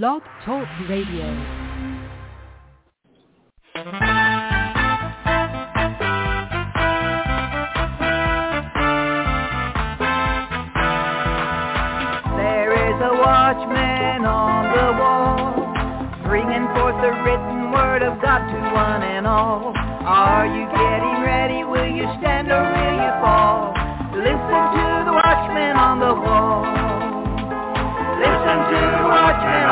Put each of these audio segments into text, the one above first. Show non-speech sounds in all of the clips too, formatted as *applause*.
Blog Talk Radio. There is a watchman on the wall, bringing forth the written word of God to one and all. Are you getting ready? Will you stand or will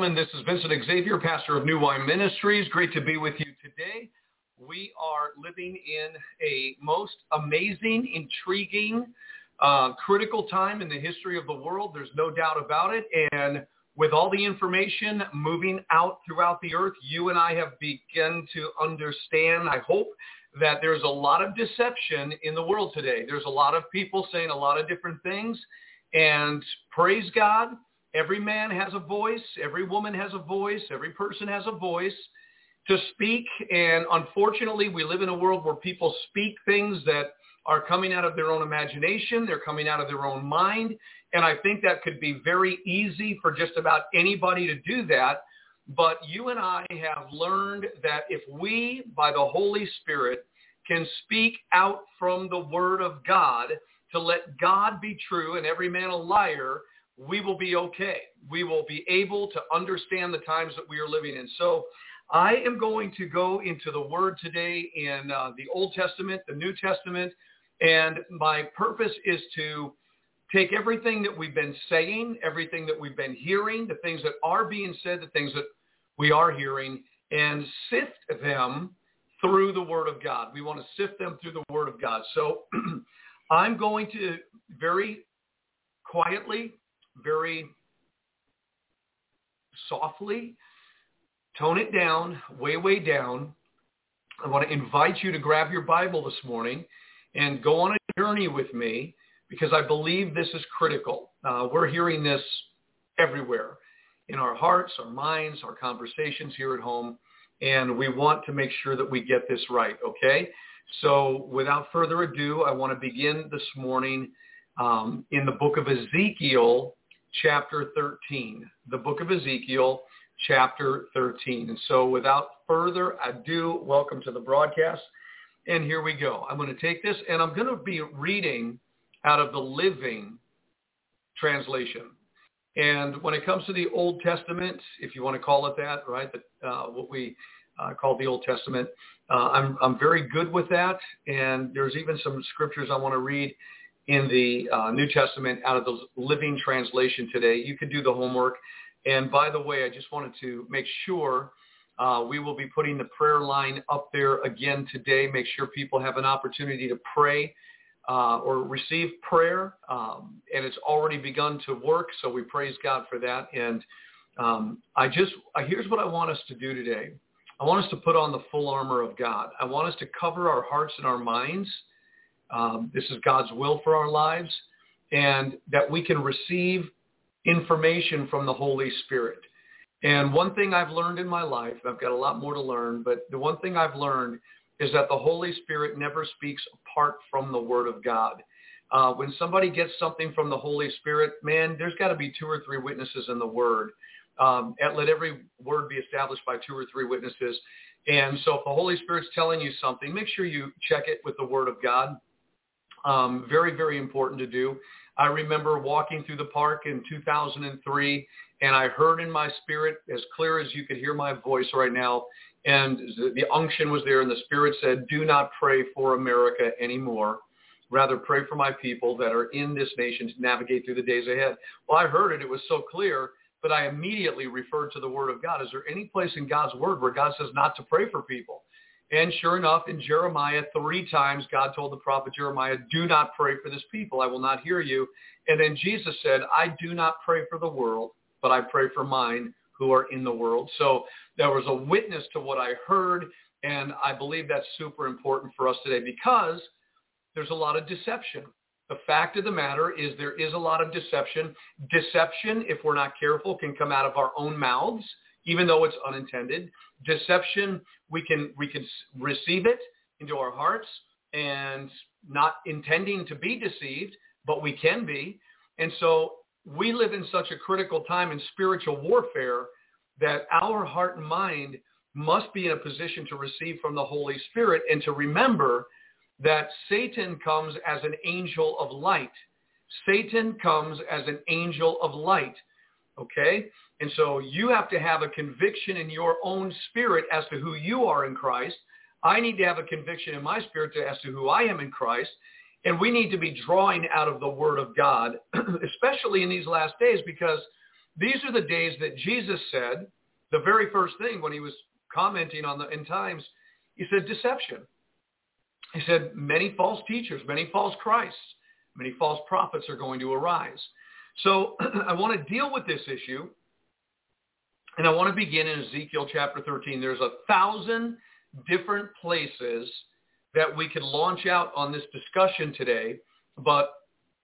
Gentlemen. This is Vincent Xavier, pastor of New Wine Ministries. Great to be with you today. We are living in a most amazing, intriguing, uh, critical time in the history of the world. There's no doubt about it. And with all the information moving out throughout the earth, you and I have begun to understand, I hope, that there's a lot of deception in the world today. There's a lot of people saying a lot of different things. And praise God, Every man has a voice. Every woman has a voice. Every person has a voice to speak. And unfortunately, we live in a world where people speak things that are coming out of their own imagination. They're coming out of their own mind. And I think that could be very easy for just about anybody to do that. But you and I have learned that if we, by the Holy Spirit, can speak out from the Word of God to let God be true and every man a liar, we will be okay. We will be able to understand the times that we are living in. So I am going to go into the word today in uh, the Old Testament, the New Testament, and my purpose is to take everything that we've been saying, everything that we've been hearing, the things that are being said, the things that we are hearing, and sift them through the Word of God. We want to sift them through the Word of God. So *clears throat* I'm going to very quietly very softly, tone it down, way, way down. I want to invite you to grab your Bible this morning and go on a journey with me because I believe this is critical. Uh, we're hearing this everywhere in our hearts, our minds, our conversations here at home, and we want to make sure that we get this right, okay? So without further ado, I want to begin this morning um, in the book of Ezekiel, chapter 13. The book of Ezekiel, chapter 13. And so without further ado, welcome to the broadcast. And here we go. I'm going to take this and I'm going to be reading out of the Living Translation. And when it comes to the Old Testament, if you want to call it that, right, that, uh, what we uh, call the Old Testament, uh, I'm, I'm very good with that. And there's even some scriptures I want to read in the uh, New Testament out of the Living Translation today. You can do the homework. And by the way, I just wanted to make sure uh, we will be putting the prayer line up there again today. Make sure people have an opportunity to pray uh, or receive prayer. Um, and it's already begun to work, so we praise God for that. And um, I just, uh, here's what I want us to do today. I want us to put on the full armor of God. I want us to cover our hearts and our minds. Um, this is God's will for our lives, and that we can receive information from the Holy Spirit. And one thing I've learned in my life, I've got a lot more to learn, but the one thing I've learned is that the Holy Spirit never speaks apart from the Word of God. Uh, when somebody gets something from the Holy Spirit, man, there's got to be two or three witnesses in the Word. Um, let every word be established by two or three witnesses. And so if the Holy Spirit's telling you something, make sure you check it with the Word of God. Um, very, very important to do. I remember walking through the park in 2003, and I heard in my spirit, as clear as you could hear my voice right now, and the unction was there, and the Spirit said, do not pray for America anymore. Rather pray for my people that are in this nation to navigate through the days ahead. Well, I heard it. It was so clear, but I immediately referred to the Word of God. Is there any place in God's Word where God says not to pray for people? And sure enough, in Jeremiah, three times God told the prophet Jeremiah, do not pray for this people. I will not hear you. And then Jesus said, I do not pray for the world, but I pray for mine who are in the world. So there was a witness to what I heard, and I believe that's super important for us today because there's a lot of deception. The fact of the matter is there is a lot of deception. Deception, if we're not careful, can come out of our own mouths, even though it's unintended. Deception, we can we can receive it into our hearts and not intending to be deceived, but we can be. And so we live in such a critical time in spiritual warfare that our heart and mind must be in a position to receive from the Holy Spirit and to remember that Satan comes as an angel of light. Satan comes as an angel of light. Okay? And so you have to have a conviction in your own spirit as to who you are in Christ. I need to have a conviction in my spirit as to who I am in Christ. And we need to be drawing out of the Word of God, *clears throat* especially in these last days, because these are the days that Jesus said, the very first thing when he was commenting on the end times, he said deception. He said many false teachers, many false Christs, many false prophets are going to arise. So *clears throat* I want to deal with this issue, and I want to begin in Ezekiel chapter 13. There's a thousand different places that we could launch out on this discussion today, but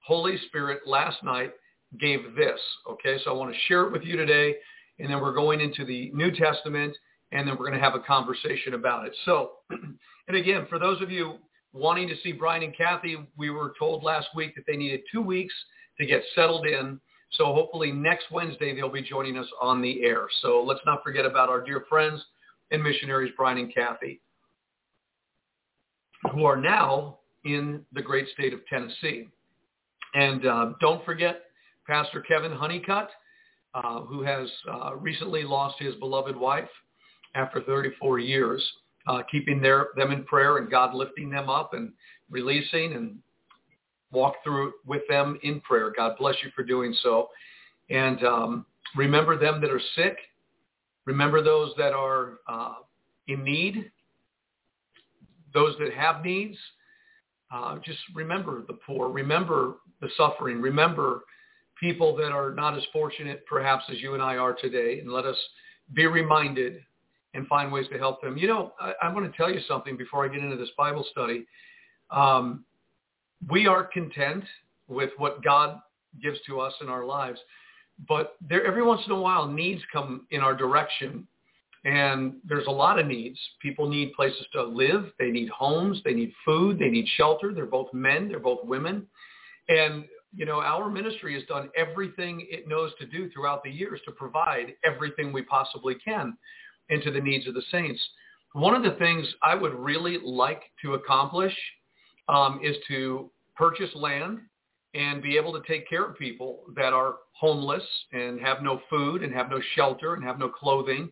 Holy Spirit last night gave this. Okay, so I want to share it with you today, and then we're going into the New Testament, and then we're going to have a conversation about it. So, *clears throat* and again, for those of you wanting to see Brian and Kathy, we were told last week that they needed two weeks to get settled in. So hopefully next Wednesday they'll be joining us on the air. So let's not forget about our dear friends and missionaries, Brian and Kathy who are now in the great state of Tennessee. And uh, don't forget Pastor Kevin Honeycutt, uh, who has uh, recently lost his beloved wife after 34 years, uh, keeping their, them in prayer and God lifting them up and releasing and walk through with them in prayer. God bless you for doing so. And um, remember them that are sick. Remember those that are uh, in need those that have needs. Uh, just remember the poor. Remember the suffering. Remember people that are not as fortunate perhaps as you and I are today. And let us be reminded and find ways to help them. You know, I, I want to tell you something before I get into this Bible study. Um, we are content with what God gives to us in our lives, but there every once in a while needs come in our direction and there's a lot of needs. People need places to live. They need homes. They need food. They need shelter. They're both men. They're both women. And, you know, our ministry has done everything it knows to do throughout the years to provide everything we possibly can into the needs of the saints. One of the things I would really like to accomplish um, is to purchase land and be able to take care of people that are homeless and have no food and have no shelter and have no clothing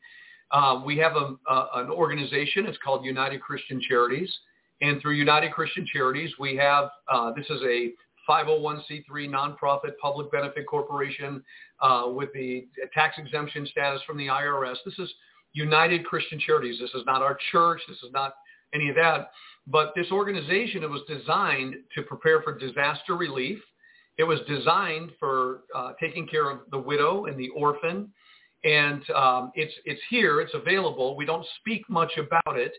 um, we have a, a, an organization. It's called United Christian Charities. And through United Christian Charities, we have, uh, this is a 501c3 nonprofit public benefit corporation uh, with the tax exemption status from the IRS. This is United Christian Charities. This is not our church. This is not any of that. But this organization, it was designed to prepare for disaster relief. It was designed for uh, taking care of the widow and the orphan And um, it's, it's here. It's available. We don't speak much about it.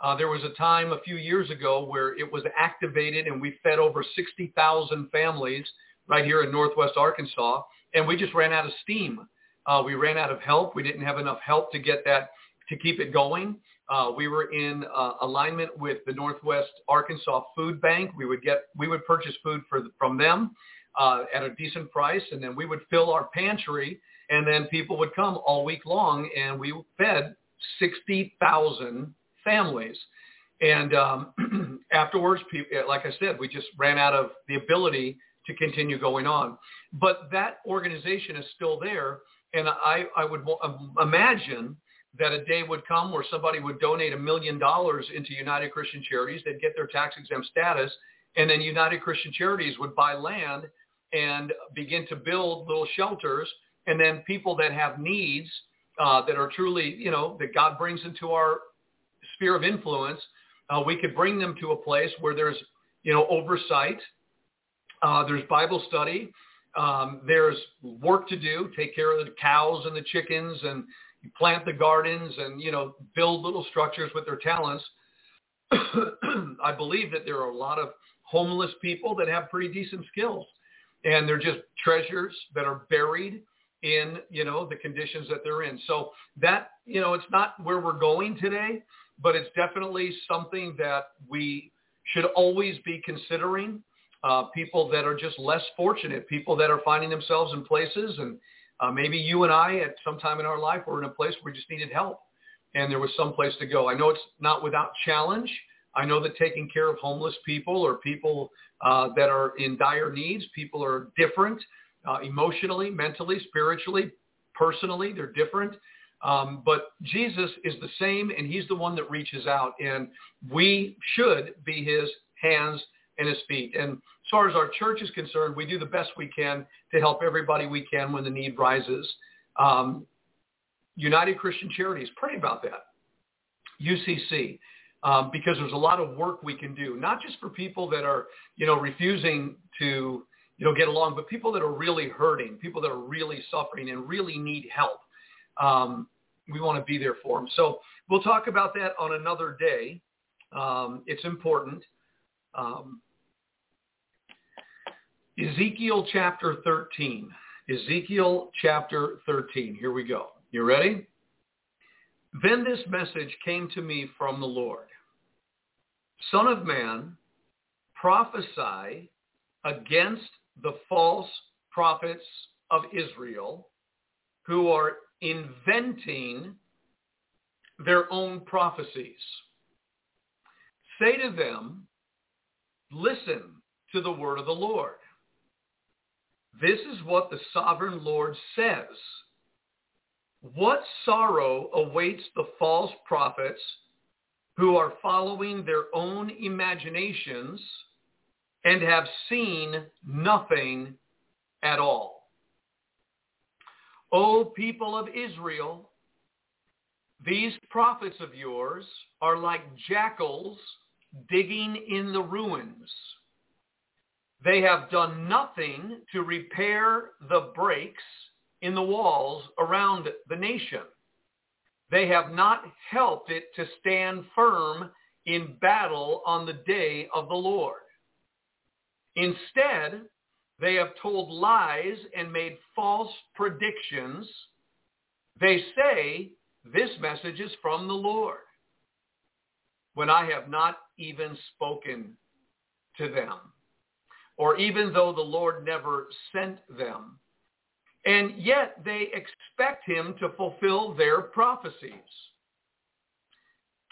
Uh, there was a time a few years ago where it was activated and we fed over 60,000 families right here in Northwest Arkansas. And we just ran out of steam. Uh, we ran out of help. We didn't have enough help to get that, to keep it going. Uh, we were in uh, alignment with the Northwest Arkansas Food Bank. We would get, we would purchase food for, from them uh, at a decent price, and then we would fill our pantry, and then people would come all week long, and we fed 60,000 families. And um, *clears throat* afterwards, like I said, we just ran out of the ability to continue going on. But that organization is still there, and I, I would imagine that a day would come where somebody would donate a million dollars into United Christian Charities. They'd get their tax exempt status, and then United Christian Charities would buy land and begin to build little shelters. And then people that have needs uh, that are truly, you know, that God brings into our sphere of influence, uh, we could bring them to a place where there's, you know, oversight, uh, there's Bible study, um, there's work to do, take care of the cows and the chickens and plant the gardens and, you know, build little structures with their talents. *clears throat* I believe that there are a lot of homeless people that have pretty decent skills and they're just treasures that are buried in, you know, the conditions that they're in. So that, you know, it's not where we're going today, but it's definitely something that we should always be considering. Uh, people that are just less fortunate, people that are finding themselves in places and uh, maybe you and I at some time in our life were in a place where we just needed help and there was some place to go. I know it's not without challenge. I know that taking care of homeless people or people uh, that are in dire needs, people are different uh, emotionally, mentally, spiritually, personally. They're different. Um, but Jesus is the same, and he's the one that reaches out, and we should be his hands and his feet. And as far as our church is concerned, we do the best we can to help everybody we can when the need rises. Um, United Christian Charities, pray about that. UCC, um, because there's a lot of work we can do, not just for people that are, you know, refusing to, you know, get along, but people that are really hurting, people that are really suffering and really need help. Um, we want to be there for them. So we'll talk about that on another day. Um, it's important. Um, Ezekiel chapter 13. Ezekiel chapter 13. Here we go. You ready? Then this message came to me from the Lord. Son of man, prophesy against the false prophets of Israel who are inventing their own prophecies. Say to them, listen to the word of the Lord. This is what the sovereign Lord says. What sorrow awaits the false prophets who are following their own imaginations and have seen nothing at all. O people of Israel, these prophets of yours are like jackals digging in the ruins. They have done nothing to repair the breaks in the walls around the nation. They have not helped it to stand firm in battle on the day of the Lord. Instead, they have told lies and made false predictions. They say this message is from the Lord when I have not even spoken to them or even though the Lord never sent them. And yet they expect him to fulfill their prophecies.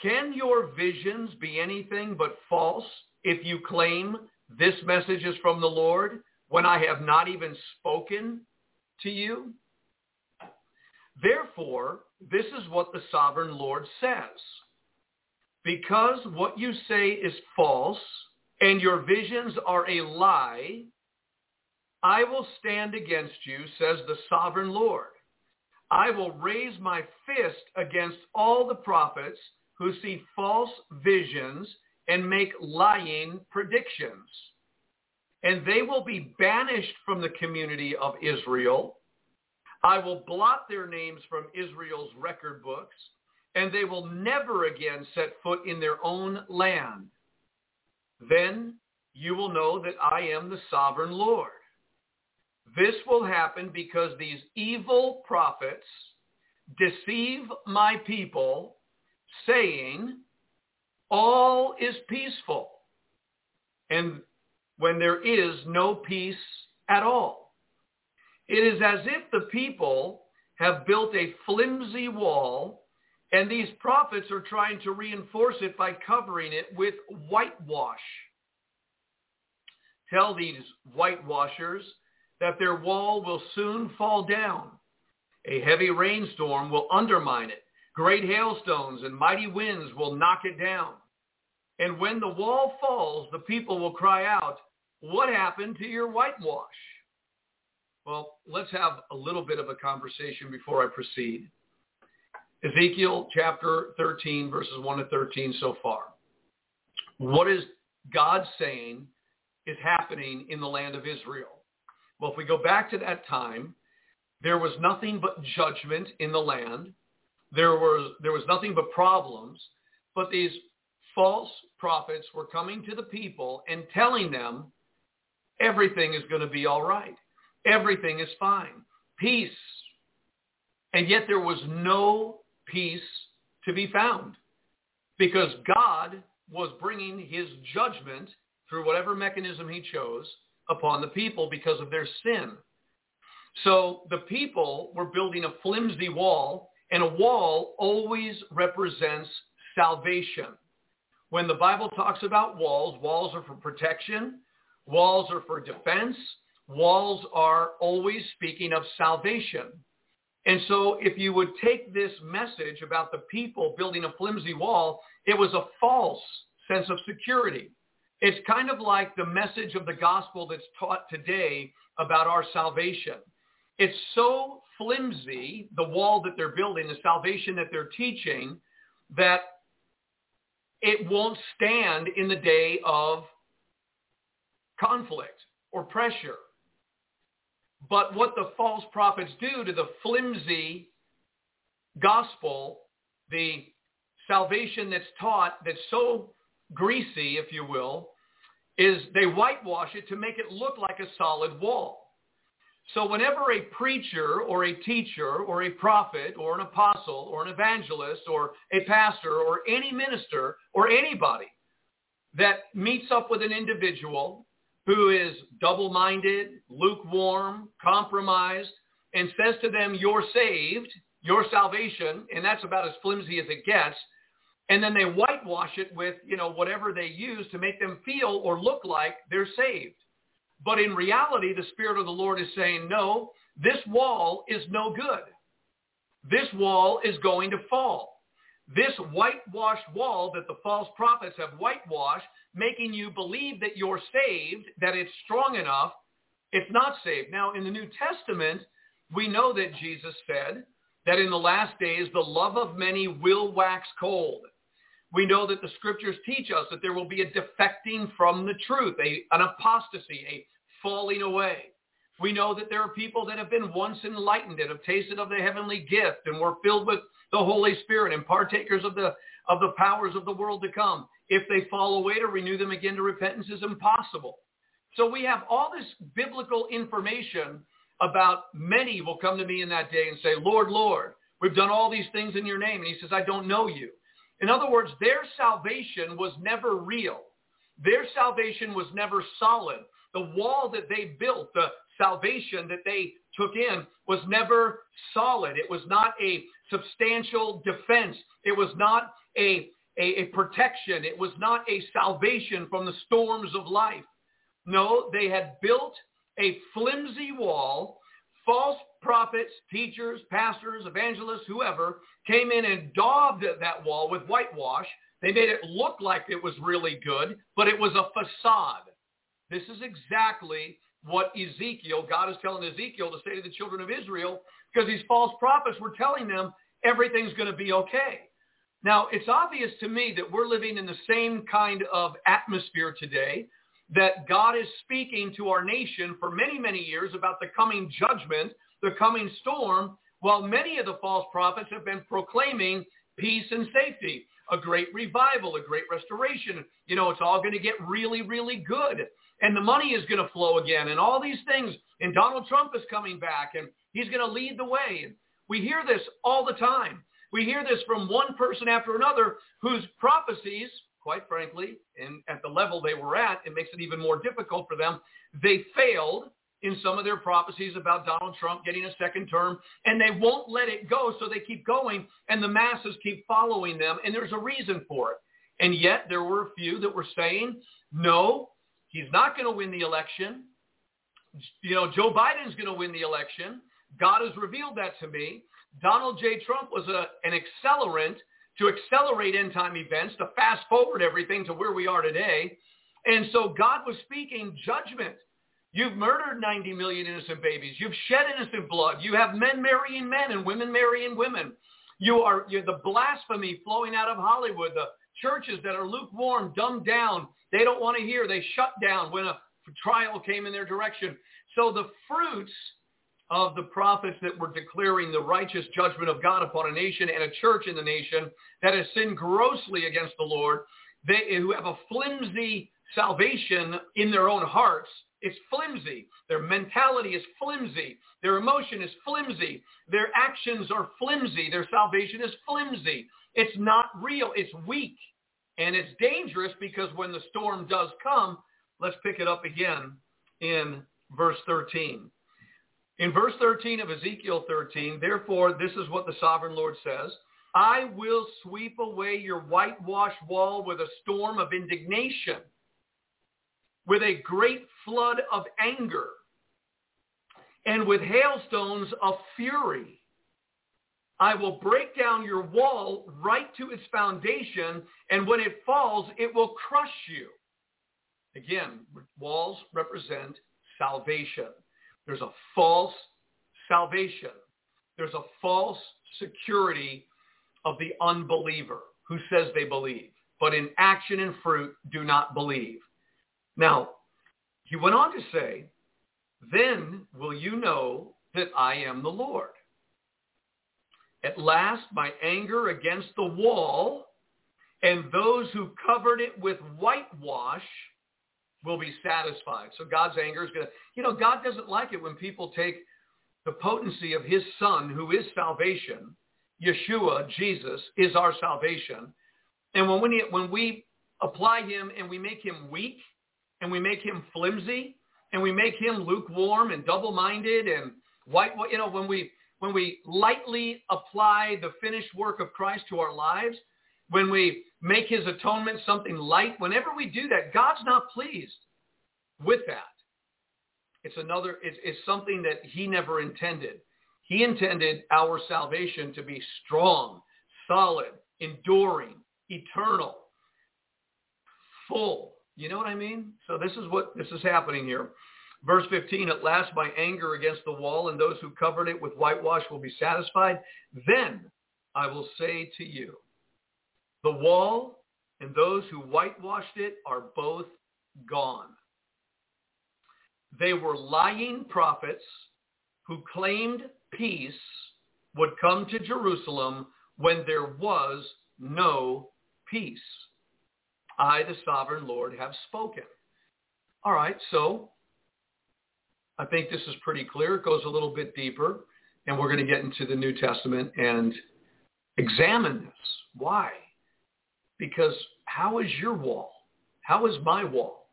Can your visions be anything but false if you claim this message is from the Lord when I have not even spoken to you? Therefore, this is what the sovereign Lord says. Because what you say is false, and your visions are a lie, I will stand against you, says the sovereign Lord. I will raise my fist against all the prophets who see false visions and make lying predictions. And they will be banished from the community of Israel. I will blot their names from Israel's record books, and they will never again set foot in their own land. Then you will know that I am the sovereign Lord. This will happen because these evil prophets deceive my people, saying, all is peaceful. And when there is no peace at all. It is as if the people have built a flimsy wall and these prophets are trying to reinforce it by covering it with whitewash. Tell these whitewashers that their wall will soon fall down. A heavy rainstorm will undermine it. Great hailstones and mighty winds will knock it down. And when the wall falls, the people will cry out, what happened to your whitewash? Well, let's have a little bit of a conversation before I proceed. Ezekiel chapter 13, verses 1 to 13 so far. What is God saying is happening in the land of Israel? Well, if we go back to that time, there was nothing but judgment in the land. There was, there was nothing but problems. But these false prophets were coming to the people and telling them everything is going to be all right. Everything is fine. Peace. And yet there was no peace to be found because God was bringing his judgment through whatever mechanism he chose upon the people because of their sin. So the people were building a flimsy wall, and a wall always represents salvation. When the Bible talks about walls, walls are for protection, walls are for defense, walls are always speaking of salvation. And so if you would take this message about the people building a flimsy wall, it was a false sense of security. It's kind of like the message of the gospel that's taught today about our salvation. It's so flimsy, the wall that they're building, the salvation that they're teaching, that it won't stand in the day of conflict or pressure. But what the false prophets do to the flimsy gospel, the salvation that's taught that's so greasy, if you will, is they whitewash it to make it look like a solid wall. So whenever a preacher or a teacher or a prophet or an apostle or an evangelist or a pastor or any minister or anybody that meets up with an individual who is double-minded, lukewarm, compromised, and says to them, you're saved, your salvation, and that's about as flimsy as it gets, and then they whitewash it with, you know, whatever they use to make them feel or look like they're saved. But in reality, the Spirit of the Lord is saying, no, this wall is no good. This wall is going to fall. This whitewashed wall that the false prophets have whitewashed making you believe that you're saved, that it's strong enough, it's not saved. Now, in the New Testament, we know that Jesus said that in the last days, the love of many will wax cold. We know that the scriptures teach us that there will be a defecting from the truth, a, an apostasy, a falling away. We know that there are people that have been once enlightened and have tasted of the heavenly gift and were filled with the Holy Spirit and partakers of the, of the powers of the world to come. If they fall away, to renew them again to repentance is impossible. So we have all this biblical information about many will come to me in that day and say, Lord, Lord, we've done all these things in your name. And he says, I don't know you. In other words, their salvation was never real. Their salvation was never solid. The wall that they built, the salvation that they took in was never solid. It was not a substantial defense. It was not a a, a protection. It was not a salvation from the storms of life. No, they had built a flimsy wall. False prophets, teachers, pastors, evangelists, whoever came in and daubed that wall with whitewash. They made it look like it was really good, but it was a facade. This is exactly what Ezekiel, God is telling Ezekiel to say to the children of Israel, because these false prophets were telling them everything's going to be okay. Now, it's obvious to me that we're living in the same kind of atmosphere today that God is speaking to our nation for many, many years about the coming judgment, the coming storm, while many of the false prophets have been proclaiming peace and safety, a great revival, a great restoration. You know, it's all going to get really, really good. And the money is going to flow again and all these things. And Donald Trump is coming back and he's going to lead the way. We hear this all the time. We hear this from one person after another whose prophecies, quite frankly, and at the level they were at, it makes it even more difficult for them. They failed in some of their prophecies about Donald Trump getting a second term, and they won't let it go, so they keep going, and the masses keep following them, and there's a reason for it. And yet there were a few that were saying, no, he's not going to win the election. You know, Joe Biden's going to win the election. God has revealed that to me. Donald J. Trump was a, an accelerant to accelerate end time events, to fast forward everything to where we are today. And so God was speaking judgment. You've murdered 90 million innocent babies. You've shed innocent blood. You have men marrying men and women marrying women. You are you're the blasphemy flowing out of Hollywood, the churches that are lukewarm, dumbed down. They don't want to hear. They shut down when a trial came in their direction. So the fruits of the prophets that were declaring the righteous judgment of God upon a nation and a church in the nation that has sinned grossly against the Lord, they, who have a flimsy salvation in their own hearts, it's flimsy. Their mentality is flimsy. Their emotion is flimsy. Their actions are flimsy. Their salvation is flimsy. It's not real. It's weak. And it's dangerous because when the storm does come, let's pick it up again in verse 13. In verse 13 of Ezekiel 13, therefore, this is what the sovereign Lord says. I will sweep away your whitewashed wall with a storm of indignation, with a great flood of anger, and with hailstones of fury. I will break down your wall right to its foundation, and when it falls, it will crush you. Again, walls represent salvation. There's a false salvation. There's a false security of the unbeliever who says they believe, but in action and fruit do not believe. Now, he went on to say, then will you know that I am the Lord. At last, my anger against the wall and those who covered it with whitewash will be satisfied. So God's anger is going to, you know, God doesn't like it when people take the potency of his son, who is salvation, Yeshua, Jesus, is our salvation. And when we, when we apply him and we make him weak and we make him flimsy and we make him lukewarm and double-minded and white, you know, when we, when we lightly apply the finished work of Christ to our lives, when we make his atonement something light, whenever we do that, God's not pleased with that. It's another, it's, it's something that he never intended. He intended our salvation to be strong, solid, enduring, eternal, full. You know what I mean? So this is what this is happening here. Verse 15, at last my anger against the wall and those who covered it with whitewash will be satisfied. Then I will say to you, the wall and those who whitewashed it are both gone. They were lying prophets who claimed peace would come to Jerusalem when there was no peace. I, the sovereign Lord, have spoken. All right, so I think this is pretty clear. It goes a little bit deeper, and we're going to get into the New Testament and examine this. Why? Because how is your wall? How is my wall?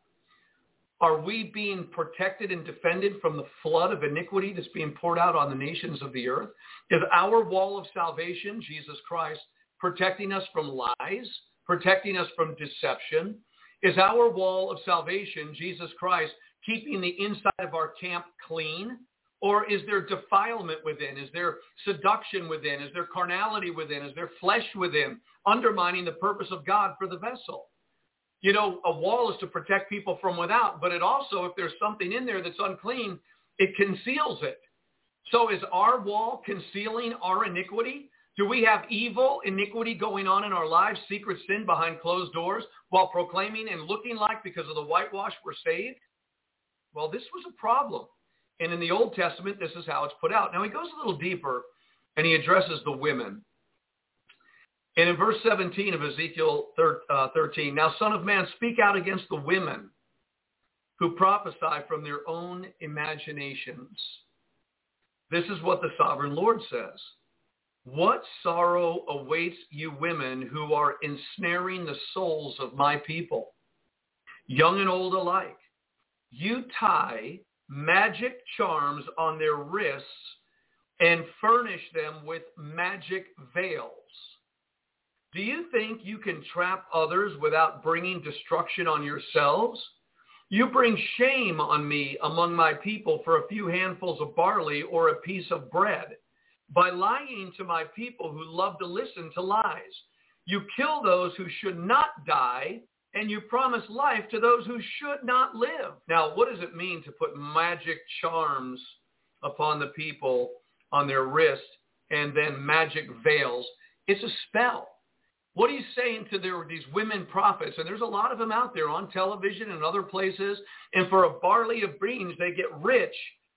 Are we being protected and defended from the flood of iniquity that's being poured out on the nations of the earth? Is our wall of salvation, Jesus Christ, protecting us from lies, protecting us from deception? Is our wall of salvation, Jesus Christ, keeping the inside of our camp clean? Or is there defilement within? Is there seduction within? Is there carnality within? Is there flesh within, undermining the purpose of God for the vessel? You know, a wall is to protect people from without, but it also, if there's something in there that's unclean, it conceals it. So is our wall concealing our iniquity Do we have evil, iniquity going on in our lives, secret sin behind closed doors, while proclaiming and looking like because of the whitewash we're saved? Well, this was a problem. And in the Old Testament, this is how it's put out. Now he goes a little deeper and he addresses the women. And in verse 17 of Ezekiel uh, 13, now son of man, speak out against the women who prophesy from their own imaginations. This is what the sovereign Lord says. What sorrow awaits you women who are ensnaring the souls of my people, young and old alike? You tie magic charms on their wrists and furnish them with magic veils. Do you think you can trap others without bringing destruction on yourselves? You bring shame on me among my people for a few handfuls of barley or a piece of bread. By lying to my people who love to listen to lies, you kill those who should not die and you promise life to those who should not live. Now, what does it mean to put magic charms upon the people on their wrist and then magic veils? It's a spell. What are you saying to their, these women prophets? And there's a lot of them out there on television and other places. And for a barley of beans, they get rich.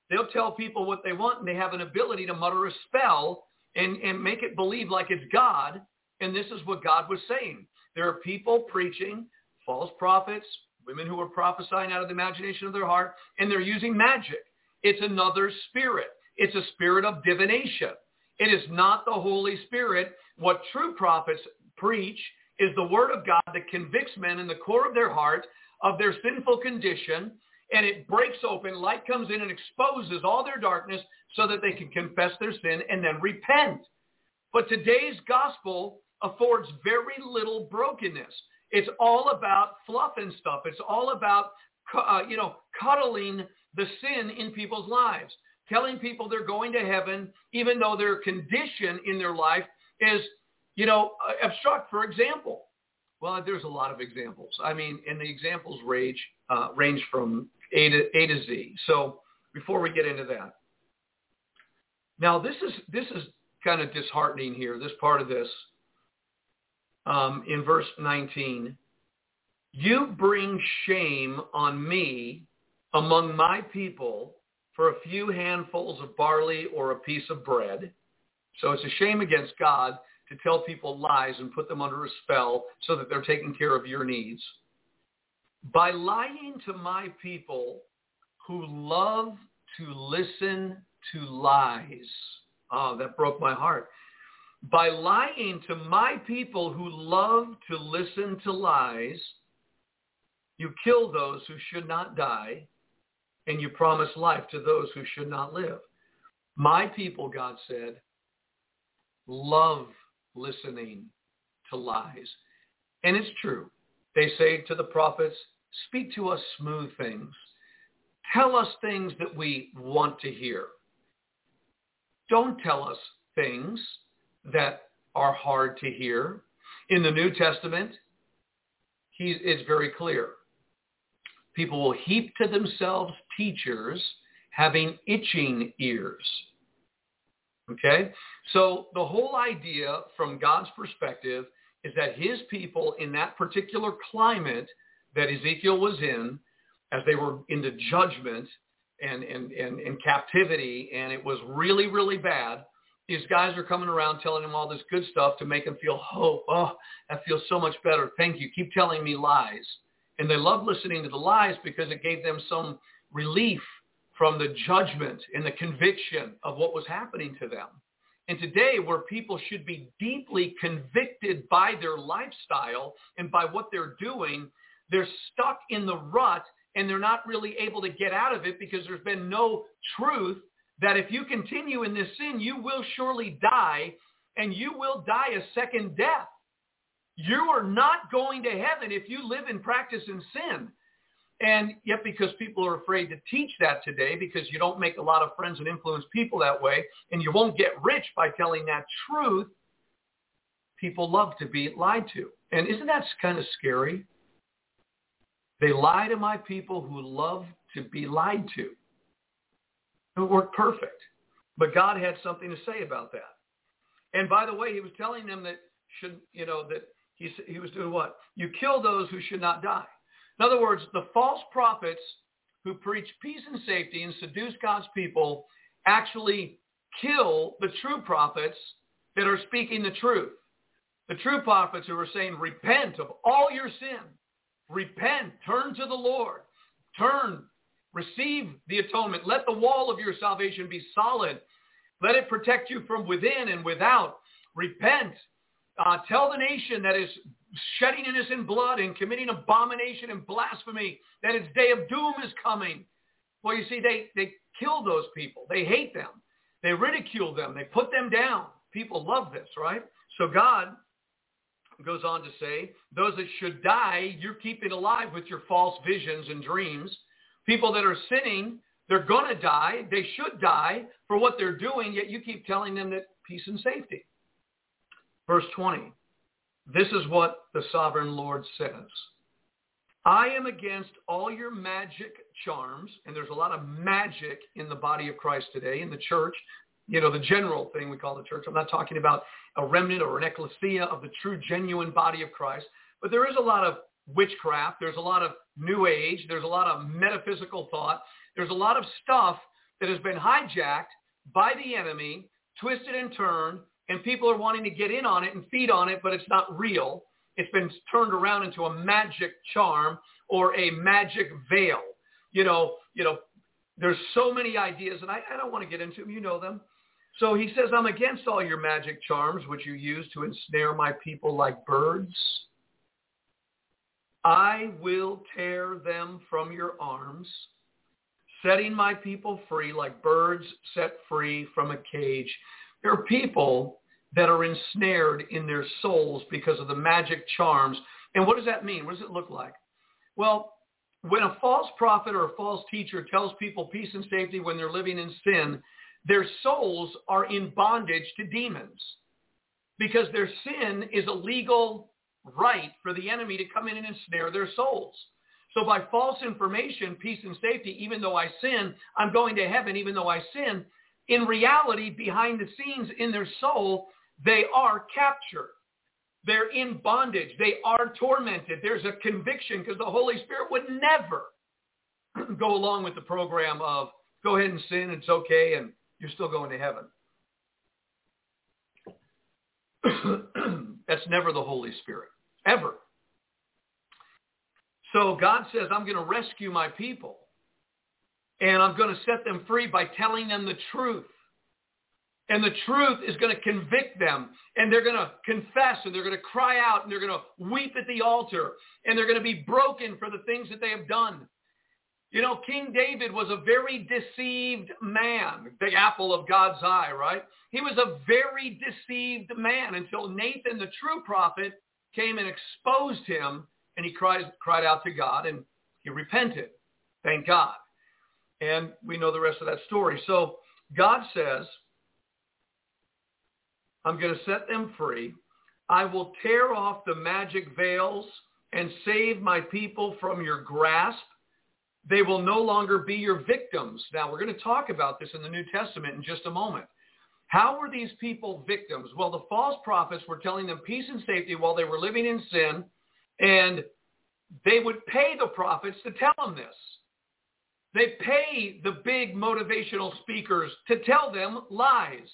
They'll tell people what they want, and they have an ability to mutter a spell and, and make it believe like it's God. And this is what God was saying. There are people preaching false prophets, women who are prophesying out of the imagination of their heart, and they're using magic. It's another spirit. It's a spirit of divination. It is not the Holy Spirit. What true prophets preach is the word of God that convicts men in the core of their heart of their sinful condition, and it breaks open, light comes in and exposes all their darkness so that they can confess their sin and then repent. But today's gospel affords very little brokenness. It's all about fluff and stuff. It's all about, uh, you know, cuddling the sin in people's lives, telling people they're going to heaven, even though their condition in their life is, you know, uh, obstruct. For example, well, there's a lot of examples. I mean, and the examples range uh, range from A to A to Z. So before we get into that, now this is this is kind of disheartening here. This part of this um, in verse 19, you bring shame on me among my people for a few handfuls of barley or a piece of bread. So it's a shame against God to tell people lies and put them under a spell so that they're taking care of your needs. By lying to my people who love to listen to lies. Oh, that broke my heart by lying to my people who love to listen to lies, you kill those who should not die, and you promise life to those who should not live. My people, God said, love listening to lies. And it's true. They say to the prophets, speak to us smooth things. Tell us things that we want to hear. Don't tell us things that are hard to hear. In the New Testament, he, it's very clear. People will heap to themselves teachers having itching ears. Okay? So the whole idea from God's perspective is that his people in that particular climate that Ezekiel was in, as they were into judgment and, and, and, and captivity, and it was really, really bad, these guys are coming around telling him all this good stuff to make him feel hope. Oh, that feels so much better. Thank you. Keep telling me lies. And they loved listening to the lies because it gave them some relief from the judgment and the conviction of what was happening to them. And today, where people should be deeply convicted by their lifestyle and by what they're doing, they're stuck in the rut and they're not really able to get out of it because there's been no truth that if you continue in this sin, you will surely die and you will die a second death. You are not going to heaven if you live in practice in sin. And yet because people are afraid to teach that today because you don't make a lot of friends and influence people that way and you won't get rich by telling that truth, people love to be lied to. And isn't that kind of scary? They lie to my people who love to be lied to. It worked perfect. But God had something to say about that. And by the way, he was telling them that should, you know, that he, he was doing what? You kill those who should not die. In other words, the false prophets who preach peace and safety and seduce God's people actually kill the true prophets that are speaking the truth. The true prophets who are saying, repent of all your sin. Repent. Turn to the Lord. Turn. Receive the atonement. Let the wall of your salvation be solid. Let it protect you from within and without. Repent. Uh, tell the nation that is shedding innocent blood and committing abomination and blasphemy that its day of doom is coming. Well, you see, they, they kill those people. They hate them. They ridicule them. They put them down. People love this, right? So God goes on to say, those that should die, you're keeping alive with your false visions and dreams. People that are sinning, they're going to die. They should die for what they're doing, yet you keep telling them that peace and safety. Verse 20, this is what the sovereign Lord says. I am against all your magic charms, and there's a lot of magic in the body of Christ today, in the church, you know, the general thing we call the church. I'm not talking about a remnant or an ecclesia of the true, genuine body of Christ, but there is a lot of witchcraft. There's a lot of new age. There's a lot of metaphysical thought. There's a lot of stuff that has been hijacked by the enemy, twisted and turned, and people are wanting to get in on it and feed on it, but it's not real. It's been turned around into a magic charm or a magic veil. You know, you know, there's so many ideas, and I, I don't want to get into them. You know them. So he says, I'm against all your magic charms, which you use to ensnare my people like birds. I will tear them from your arms, setting my people free like birds set free from a cage. There are people that are ensnared in their souls because of the magic charms. And what does that mean? What does it look like? Well, when a false prophet or a false teacher tells people peace and safety when they're living in sin, their souls are in bondage to demons because their sin is a legal right for the enemy to come in and ensnare their souls. So by false information, peace and safety, even though I sin, I'm going to heaven even though I sin, in reality, behind the scenes in their soul, they are captured. They're in bondage. They are tormented. There's a conviction because the Holy Spirit would never *clears throat* go along with the program of go ahead and sin. It's okay. And you're still going to heaven. *clears throat* That's never the Holy Spirit, ever. So God says, I'm going to rescue my people. And I'm going to set them free by telling them the truth. And the truth is going to convict them. And they're going to confess and they're going to cry out and they're going to weep at the altar. And they're going to be broken for the things that they have done. You know, King David was a very deceived man, the apple of God's eye, right? He was a very deceived man until Nathan, the true prophet, came and exposed him, and he cried, cried out to God, and he repented. Thank God. And we know the rest of that story. So God says, I'm going to set them free. I will tear off the magic veils and save my people from your grasp. They will no longer be your victims. Now, we're going to talk about this in the New Testament in just a moment. How were these people victims? Well, the false prophets were telling them peace and safety while they were living in sin, and they would pay the prophets to tell them this. They pay the big motivational speakers to tell them lies.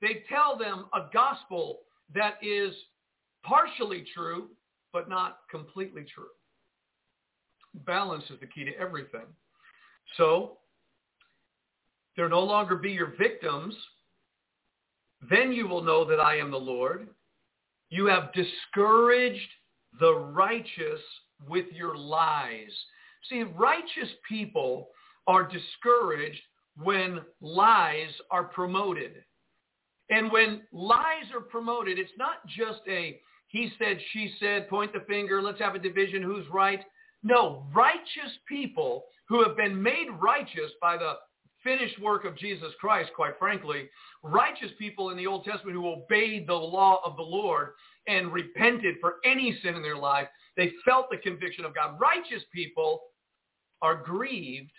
They tell them a gospel that is partially true, but not completely true. Balance is the key to everything. So there no longer be your victims. Then you will know that I am the Lord. You have discouraged the righteous with your lies. See, righteous people are discouraged when lies are promoted. And when lies are promoted, it's not just a he said, she said, point the finger, let's have a division, who's right. No, righteous people who have been made righteous by the finished work of Jesus Christ, quite frankly, righteous people in the Old Testament who obeyed the law of the Lord and repented for any sin in their life, they felt the conviction of God. Righteous people are grieved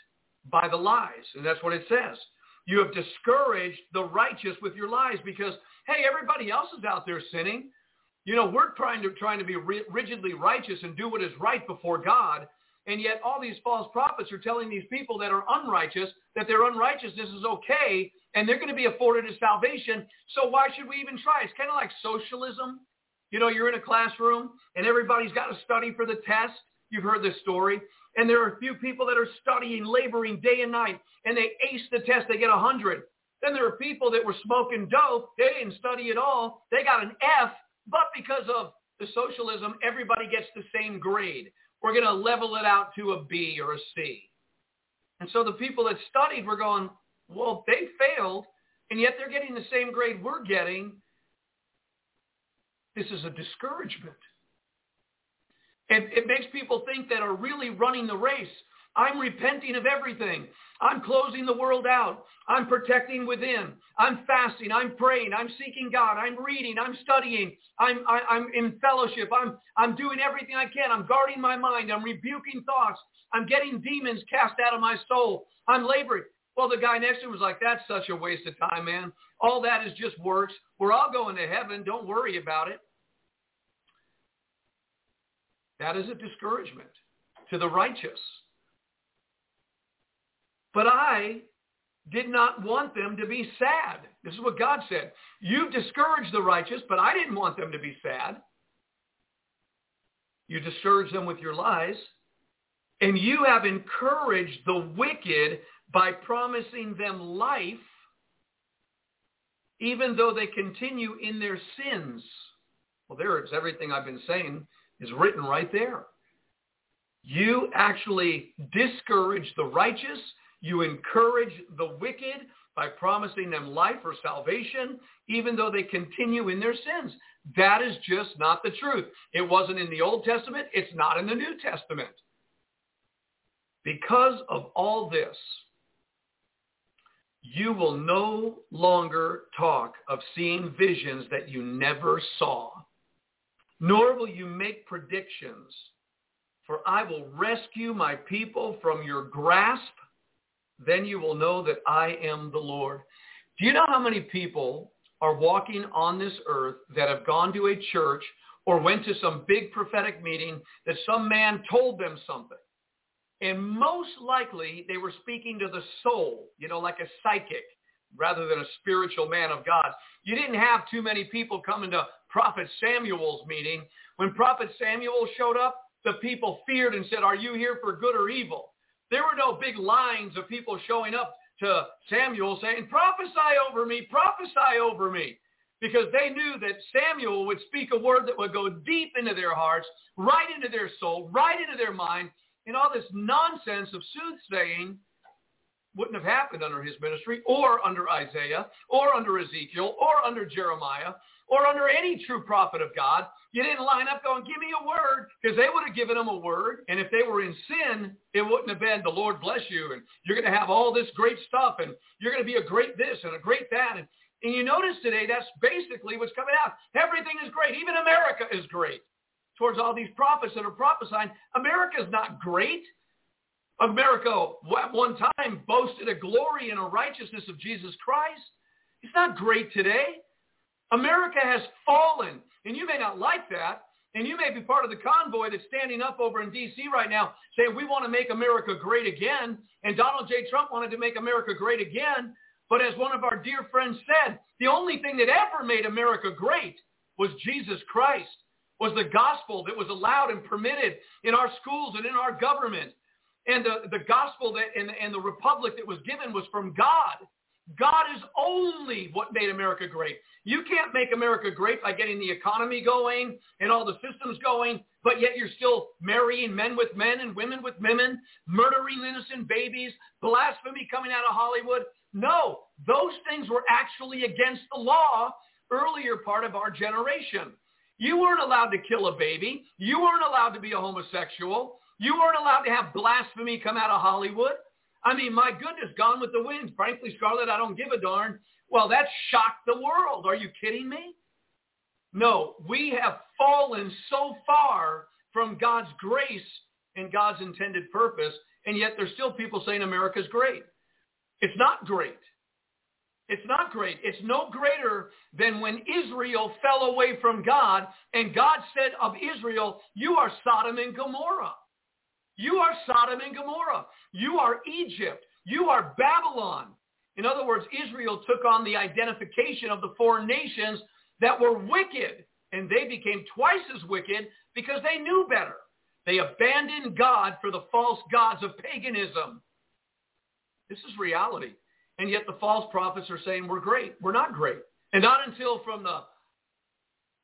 by the lies, and that's what it says. You have discouraged the righteous with your lies because, hey, everybody else is out there sinning. You know, we're trying to, trying to be rigidly righteous and do what is right before God. And yet all these false prophets are telling these people that are unrighteous that their unrighteousness is okay and they're going to be afforded a salvation. So why should we even try? It's kind of like socialism. You know, you're in a classroom and everybody's got to study for the test. You've heard this story. And there are a few people that are studying, laboring day and night, and they ace the test. They get a 100. Then there are people that were smoking dope. They didn't study at all. They got an F, but because of the socialism, everybody gets the same grade. We're going to level it out to a B or a C. And so the people that studied were going, well, they failed, and yet they're getting the same grade we're getting. This is a discouragement. It, it makes people think that are really running the race. I'm repenting of everything. I'm closing the world out. I'm protecting within. I'm fasting. I'm praying. I'm seeking God. I'm reading. I'm studying. I'm, I, am i am in fellowship. I'm, I'm doing everything I can. I'm guarding my mind. I'm rebuking thoughts. I'm getting demons cast out of my soul. I'm laboring. Well, the guy next to him was like, that's such a waste of time, man. All that is just works. We're all going to heaven. Don't worry about it. That is a discouragement to the righteous. But I did not want them to be sad. This is what God said. You've discouraged the righteous, but I didn't want them to be sad. You discouraged them with your lies. And you have encouraged the wicked by promising them life, even though they continue in their sins. Well, there it's everything I've been saying is written right there. You actually discourage the righteous. You encourage the wicked by promising them life or salvation, even though they continue in their sins. That is just not the truth. It wasn't in the Old Testament. It's not in the New Testament. Because of all this, you will no longer talk of seeing visions that you never saw nor will you make predictions. For I will rescue my people from your grasp. Then you will know that I am the Lord. Do you know how many people are walking on this earth that have gone to a church or went to some big prophetic meeting that some man told them something? And most likely they were speaking to the soul, you know, like a psychic rather than a spiritual man of God. You didn't have too many people coming to Prophet Samuel's meeting. When Prophet Samuel showed up, the people feared and said, are you here for good or evil? There were no big lines of people showing up to Samuel saying, prophesy over me, prophesy over me. Because they knew that Samuel would speak a word that would go deep into their hearts, right into their soul, right into their mind, and all this nonsense of soothsaying wouldn't have happened under his ministry or under Isaiah or under Ezekiel or under Jeremiah or under any true prophet of God. You didn't line up going, give me a word, because they would have given them a word. And if they were in sin, it wouldn't have been, the Lord bless you, and you're going to have all this great stuff, and you're going to be a great this and a great that. And, and you notice today, that's basically what's coming out. Everything is great. Even America is great towards all these prophets that are prophesying. America is not great. America at one time boasted a glory and a righteousness of Jesus Christ. It's not great today. America has fallen, and you may not like that, and you may be part of the convoy that's standing up over in D.C. right now saying we want to make America great again, and Donald J. Trump wanted to make America great again. But as one of our dear friends said, the only thing that ever made America great was Jesus Christ, was the gospel that was allowed and permitted in our schools and in our government. And the, the gospel that and, and the republic that was given was from God. God is only what made America great. You can't make America great by getting the economy going and all the systems going, but yet you're still marrying men with men and women with women, murdering innocent babies, blasphemy coming out of Hollywood. No, those things were actually against the law earlier part of our generation. You weren't allowed to kill a baby. You weren't allowed to be a homosexual. You weren't allowed to have blasphemy come out of Hollywood. I mean, my goodness, Gone with the Wind. Frankly, Scarlett, I don't give a darn. Well, that shocked the world. Are you kidding me? No, we have fallen so far from God's grace and God's intended purpose, and yet there's still people saying America's great. It's not great. It's not great. It's no greater than when Israel fell away from God and God said of Israel, you are Sodom and Gomorrah. You are Sodom and Gomorrah. You are Egypt. You are Babylon. In other words, Israel took on the identification of the foreign nations that were wicked, and they became twice as wicked because they knew better. They abandoned God for the false gods of paganism. This is reality. And yet the false prophets are saying we're great. We're not great. And not until from the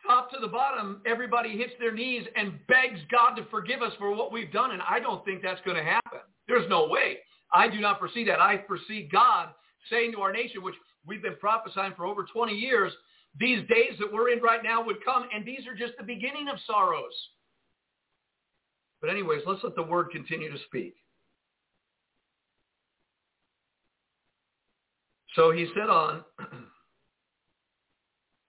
top to the bottom, everybody hits their knees and begs God to forgive us for what we've done. And I don't think that's going to happen. There's no way. I do not foresee that. I foresee God saying to our nation, which we've been prophesying for over 20 years, these days that we're in right now would come, and these are just the beginning of sorrows. But anyways, let's let the word continue to speak. So he said on, *clears throat*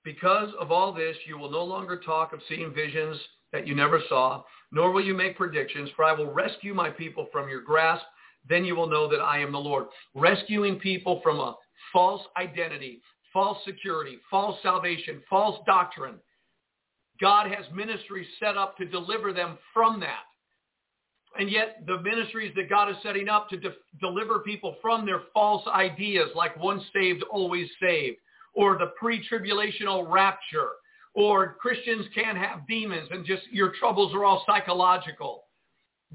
because of all this, you will no longer talk of seeing visions that you never saw, nor will you make predictions, for I will rescue my people from your grasp. Then you will know that I am the Lord. Rescuing people from a false identity, false security, false salvation, false doctrine. God has ministries set up to deliver them from that. And yet the ministries that God is setting up to de- deliver people from their false ideas like once saved, always saved, or the pre-tribulational rapture, or Christians can't have demons and just your troubles are all psychological.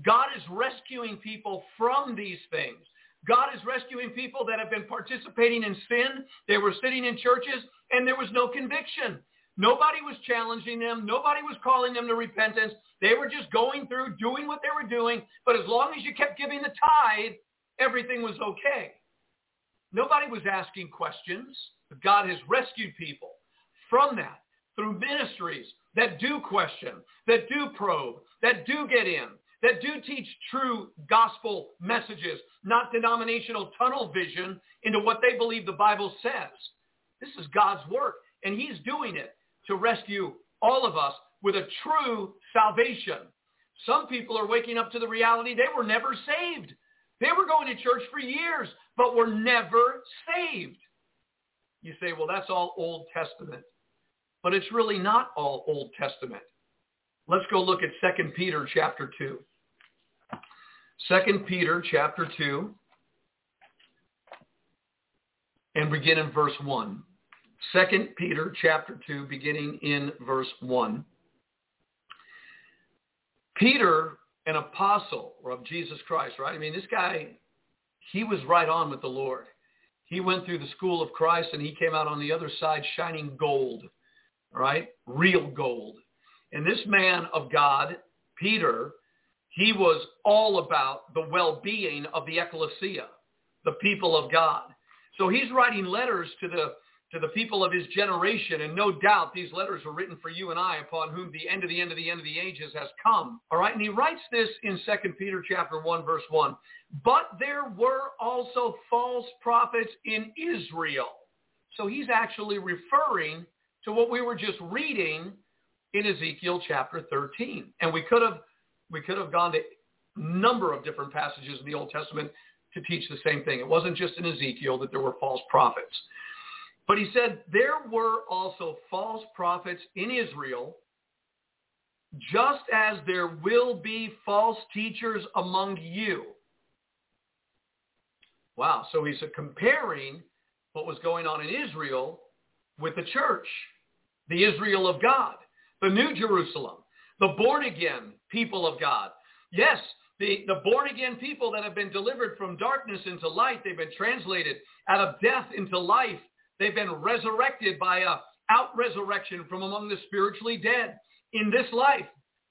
God is rescuing people from these things. God is rescuing people that have been participating in sin. They were sitting in churches and there was no conviction. Nobody was challenging them. Nobody was calling them to repentance. They were just going through doing what they were doing. But as long as you kept giving the tithe, everything was okay. Nobody was asking questions. God has rescued people from that through ministries that do question, that do probe, that do get in, that do teach true gospel messages, not denominational tunnel vision into what they believe the Bible says. This is God's work, and he's doing it to rescue all of us with a true salvation. Some people are waking up to the reality they were never saved. They were going to church for years, but were never saved. You say, well, that's all Old Testament. But it's really not all Old Testament. Let's go look at 2 Peter chapter 2. 2 Peter chapter 2 and begin in verse 1. 2 Peter chapter 2, beginning in verse 1. Peter, an apostle of Jesus Christ, right? I mean, this guy, he was right on with the Lord. He went through the school of Christ and he came out on the other side shining gold, right? Real gold. And this man of God, Peter, he was all about the well-being of the ecclesia, the people of God. So he's writing letters to the to the people of his generation. And no doubt these letters were written for you and I upon whom the end of the end of the end of the ages has come. All right. And he writes this in 2 Peter chapter 1, verse 1. But there were also false prophets in Israel. So he's actually referring to what we were just reading in Ezekiel chapter 13. And we could have, we could have gone to a number of different passages in the Old Testament to teach the same thing. It wasn't just in Ezekiel that there were false prophets. But he said, there were also false prophets in Israel, just as there will be false teachers among you. Wow. So he's comparing what was going on in Israel with the church, the Israel of God, the New Jerusalem, the born again people of God. Yes, the, the born again people that have been delivered from darkness into light, they've been translated out of death into life They've been resurrected by a out resurrection from among the spiritually dead. In this life,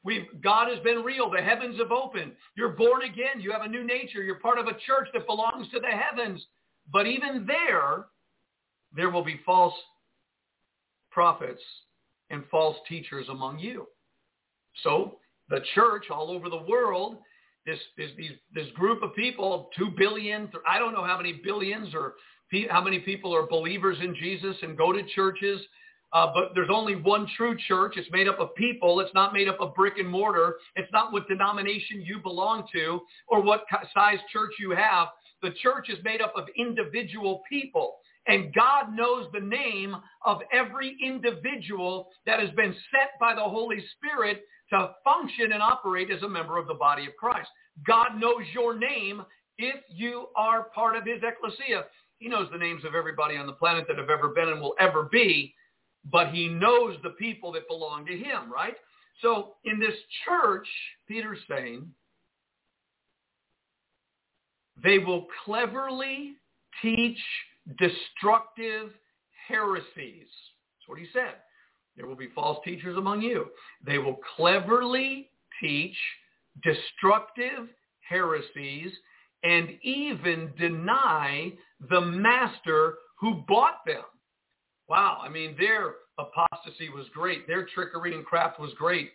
we've, God has been real. The heavens have opened. You're born again. You have a new nature. You're part of a church that belongs to the heavens. But even there, there will be false prophets and false teachers among you. So the church all over the world, this, this, this group of people, two billion, I don't know how many billions or how many people are believers in Jesus and go to churches. Uh, but there's only one true church. It's made up of people. It's not made up of brick and mortar. It's not what denomination you belong to or what size church you have. The church is made up of individual people. And God knows the name of every individual that has been set by the Holy Spirit to function and operate as a member of the body of Christ. God knows your name if you are part of his ecclesia. He knows the names of everybody on the planet that have ever been and will ever be, but he knows the people that belong to him, right? So in this church, Peter's saying, they will cleverly teach destructive heresies. That's what he said. There will be false teachers among you. They will cleverly teach destructive heresies and even deny the master who bought them. Wow, I mean, their apostasy was great. Their trickery and craft was great.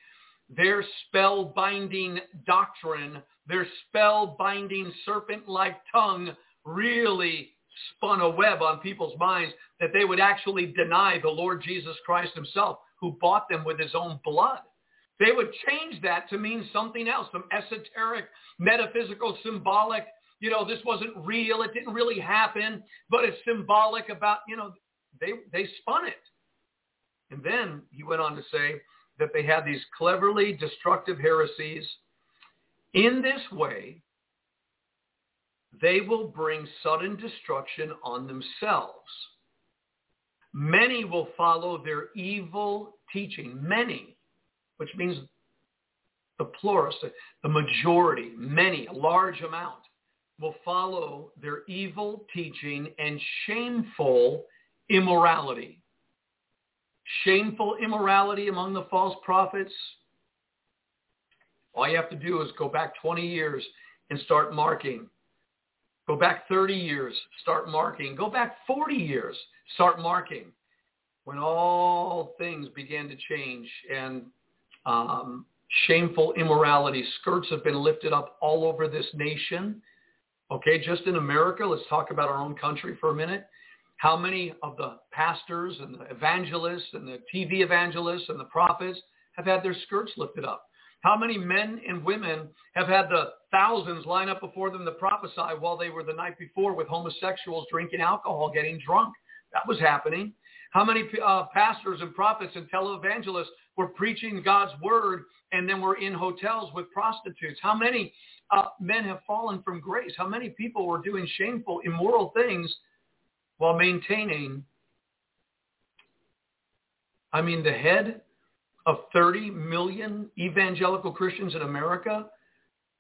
Their spell-binding doctrine, their spell-binding serpent-like tongue really spun a web on people's minds that they would actually deny the Lord Jesus Christ himself who bought them with his own blood. They would change that to mean something else, some esoteric, metaphysical, symbolic, you know, this wasn't real. It didn't really happen, but it's symbolic about, you know, they, they spun it. And then he went on to say that they had these cleverly destructive heresies. In this way, they will bring sudden destruction on themselves. Many will follow their evil teaching. Many, which means the plural, the majority, many, a large amount, will follow their evil teaching and shameful immorality. Shameful immorality among the false prophets. All you have to do is go back 20 years and start marking Go back 30 years, start marking. Go back 40 years, start marking. When all things began to change and um, shameful immorality, skirts have been lifted up all over this nation. Okay, just in America, let's talk about our own country for a minute. How many of the pastors and the evangelists and the TV evangelists and the prophets have had their skirts lifted up? How many men and women have had the thousands line up before them to prophesy while they were the night before with homosexuals drinking alcohol, getting drunk? That was happening. How many uh, pastors and prophets and televangelists were preaching God's word and then were in hotels with prostitutes? How many uh, men have fallen from grace? How many people were doing shameful, immoral things while maintaining, I mean, the head of 30 million evangelical Christians in America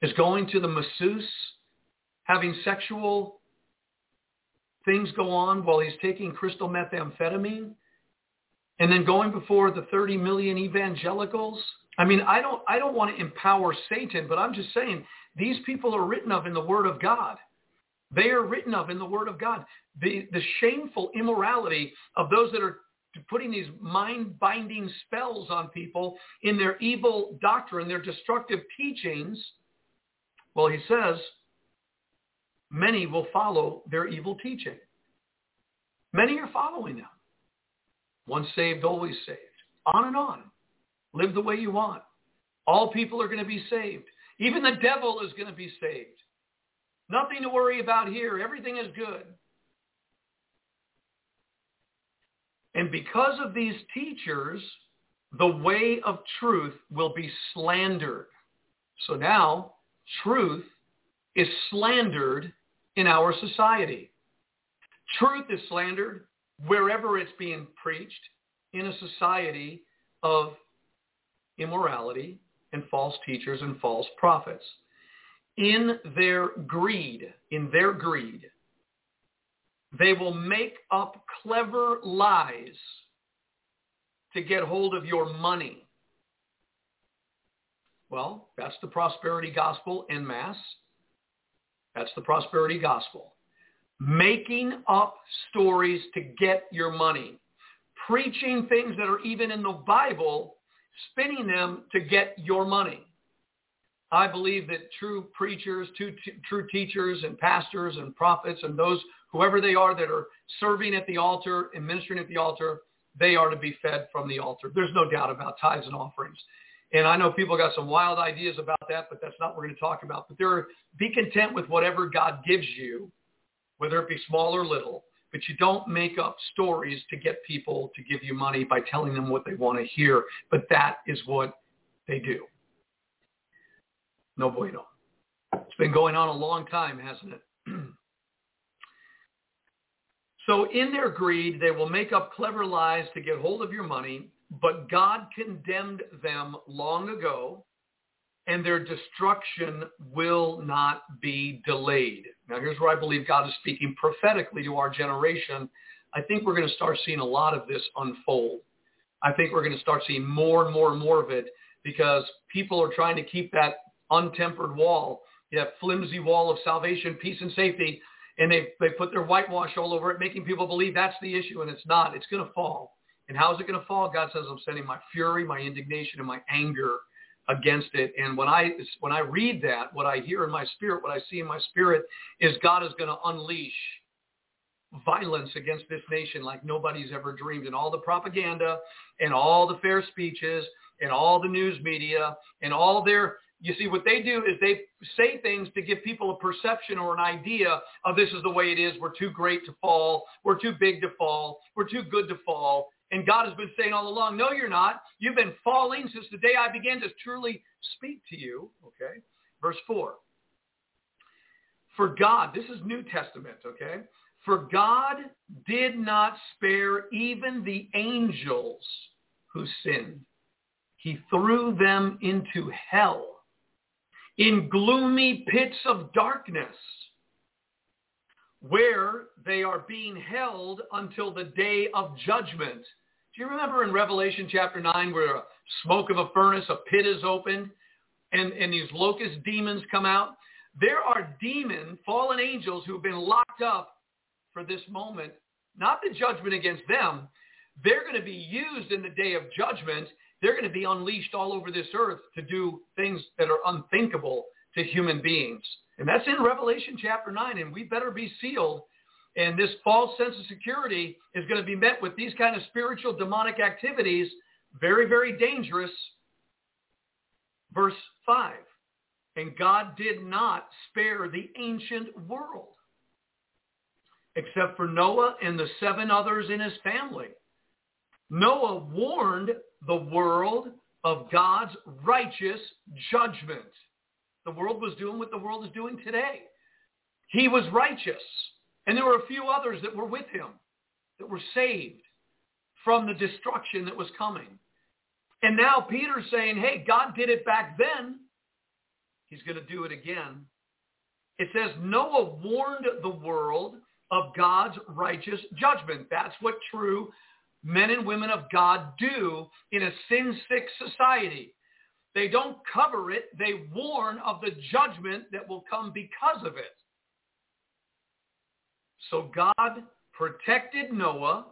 is going to the masseuse, having sexual things go on while he's taking crystal methamphetamine, and then going before the 30 million evangelicals. I mean, I don't, I don't want to empower Satan, but I'm just saying these people are written of in the Word of God. They are written of in the Word of God. The, the shameful immorality of those that are putting these mind-binding spells on people in their evil doctrine, their destructive teachings, well, he says, many will follow their evil teaching. Many are following them. Once saved, always saved. On and on. Live the way you want. All people are going to be saved. Even the devil is going to be saved. Nothing to worry about here. Everything is good. And because of these teachers, the way of truth will be slandered. So now truth is slandered in our society. Truth is slandered wherever it's being preached in a society of immorality and false teachers and false prophets. In their greed, in their greed, they will make up clever lies to get hold of your money. Well, that's the prosperity gospel en masse. That's the prosperity gospel. Making up stories to get your money. Preaching things that are even in the Bible, spinning them to get your money. I believe that true preachers, true, teachers and pastors and prophets and those whoever they are that are serving at the altar and ministering at the altar, they are to be fed from the altar. There's no doubt about tithes and offerings. And I know people got some wild ideas about that, but that's not what we're going to talk about. But there, be content with whatever God gives you, whether it be small or little. but you don't make up stories to get people to give you money by telling them what they want to hear. But that is what they do. No bueno. It's been going on a long time, hasn't it? *clears throat* so in their greed, they will make up clever lies to get hold of your money, but God condemned them long ago and their destruction will not be delayed. Now, here's where I believe God is speaking prophetically to our generation. I think we're going to start seeing a lot of this unfold. I think we're going to start seeing more and more and more of it because people are trying to keep that untempered wall, that flimsy wall of salvation, peace, and safety, and they, they put their whitewash all over it, making people believe that's the issue, and it's not. It's going to fall. And how is it going to fall? God says, I'm sending my fury, my indignation, and my anger against it. And when I when I read that, what I hear in my spirit, what I see in my spirit is God is going to unleash violence against this nation like nobody's ever dreamed. And all the propaganda and all the fair speeches and all the news media and all their you see, what they do is they say things to give people a perception or an idea of this is the way it is. We're too great to fall. We're too big to fall. We're too good to fall. And God has been saying all along, no, you're not. You've been falling since the day I began to truly speak to you. Okay. Verse 4. For God, this is New Testament, okay? For God did not spare even the angels who sinned. He threw them into hell in gloomy pits of darkness where they are being held until the day of judgment. Do you remember in Revelation chapter 9 where a smoke of a furnace, a pit is opened, and, and these locust demons come out? There are demon, fallen angels who have been locked up for this moment, not the judgment against them. They're going to be used in the day of judgment. They're going to be unleashed all over this earth to do things that are unthinkable to human beings. And that's in Revelation chapter 9, and we better be sealed. And this false sense of security is going to be met with these kind of spiritual demonic activities, very, very dangerous. Verse 5, and God did not spare the ancient world, except for Noah and the seven others in his family. Noah warned the world of God's righteous judgment. The world was doing what the world is doing today. He was righteous. And there were a few others that were with him that were saved from the destruction that was coming. And now Peter's saying, hey, God did it back then. He's going to do it again. It says Noah warned the world of God's righteous judgment. That's what true men and women of God do in a sin-sick society. They don't cover it. They warn of the judgment that will come because of it. So God protected Noah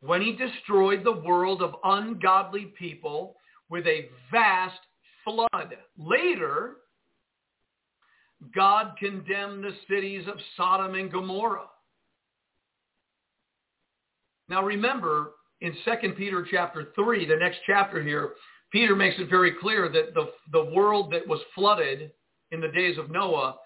when he destroyed the world of ungodly people with a vast flood. Later, God condemned the cities of Sodom and Gomorrah. Now remember, in 2 Peter chapter 3, the next chapter here, Peter makes it very clear that the, the world that was flooded in the days of Noah,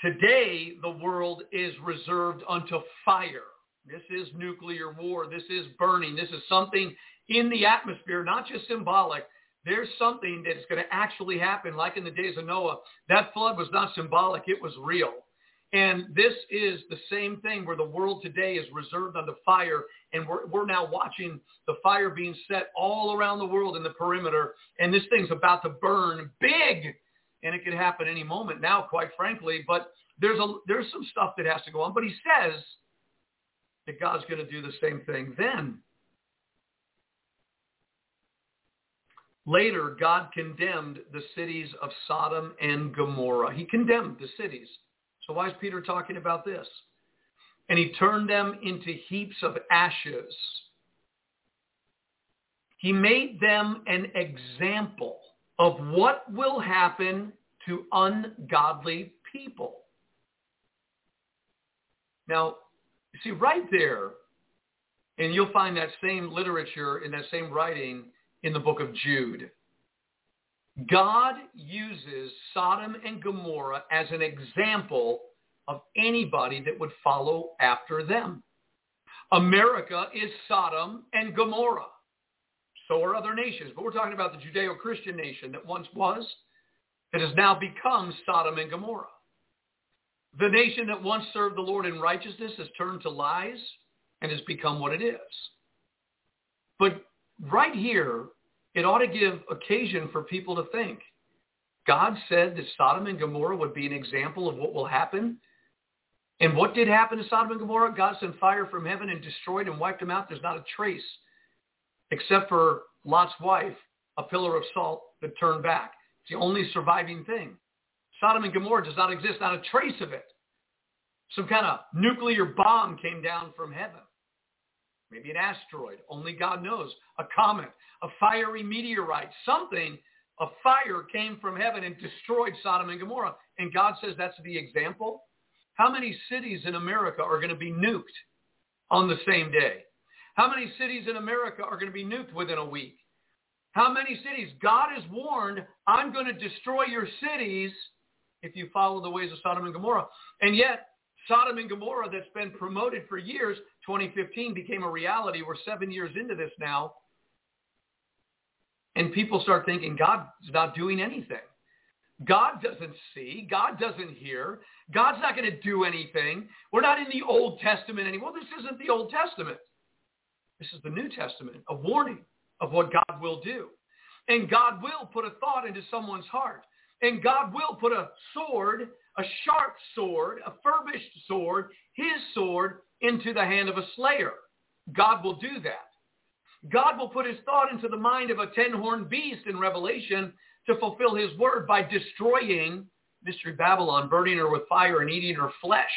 today the world is reserved unto fire. This is nuclear war. This is burning. This is something in the atmosphere, not just symbolic. There's something that's going to actually happen like in the days of Noah. That flood was not symbolic. It was real. And this is the same thing where the world today is reserved under fire. And we're, we're now watching the fire being set all around the world in the perimeter. And this thing's about to burn big. And it could happen any moment now, quite frankly. But there's, a, there's some stuff that has to go on. But he says that God's going to do the same thing then. Later, God condemned the cities of Sodom and Gomorrah. He condemned the cities. So why is Peter talking about this? And he turned them into heaps of ashes. He made them an example of what will happen to ungodly people. Now, you see right there, and you'll find that same literature in that same writing in the book of Jude. God uses Sodom and Gomorrah as an example of anybody that would follow after them. America is Sodom and Gomorrah. So are other nations. But we're talking about the Judeo-Christian nation that once was, that has now become Sodom and Gomorrah. The nation that once served the Lord in righteousness has turned to lies and has become what it is. But right here, it ought to give occasion for people to think. God said that Sodom and Gomorrah would be an example of what will happen. And what did happen to Sodom and Gomorrah? God sent fire from heaven and destroyed and wiped them out. There's not a trace, except for Lot's wife, a pillar of salt that turned back. It's the only surviving thing. Sodom and Gomorrah does not exist, not a trace of it. Some kind of nuclear bomb came down from heaven. Maybe an asteroid, only God knows. A comet, a fiery meteorite, something, a fire came from heaven and destroyed Sodom and Gomorrah. And God says that's the example. How many cities in America are going to be nuked on the same day? How many cities in America are going to be nuked within a week? How many cities? God has warned, I'm going to destroy your cities if you follow the ways of Sodom and Gomorrah. And yet, Sodom and Gomorrah that's been promoted for years, 2015 became a reality. We're seven years into this now. And people start thinking God's not doing anything. God doesn't see. God doesn't hear. God's not going to do anything. We're not in the Old Testament anymore. This isn't the Old Testament. This is the New Testament, a warning of what God will do. And God will put a thought into someone's heart. And God will put a sword, a sharp sword, a furbished sword, his sword, into the hand of a slayer. God will do that. God will put his thought into the mind of a ten-horned beast in Revelation to fulfill his word by destroying Mystery Babylon, burning her with fire and eating her flesh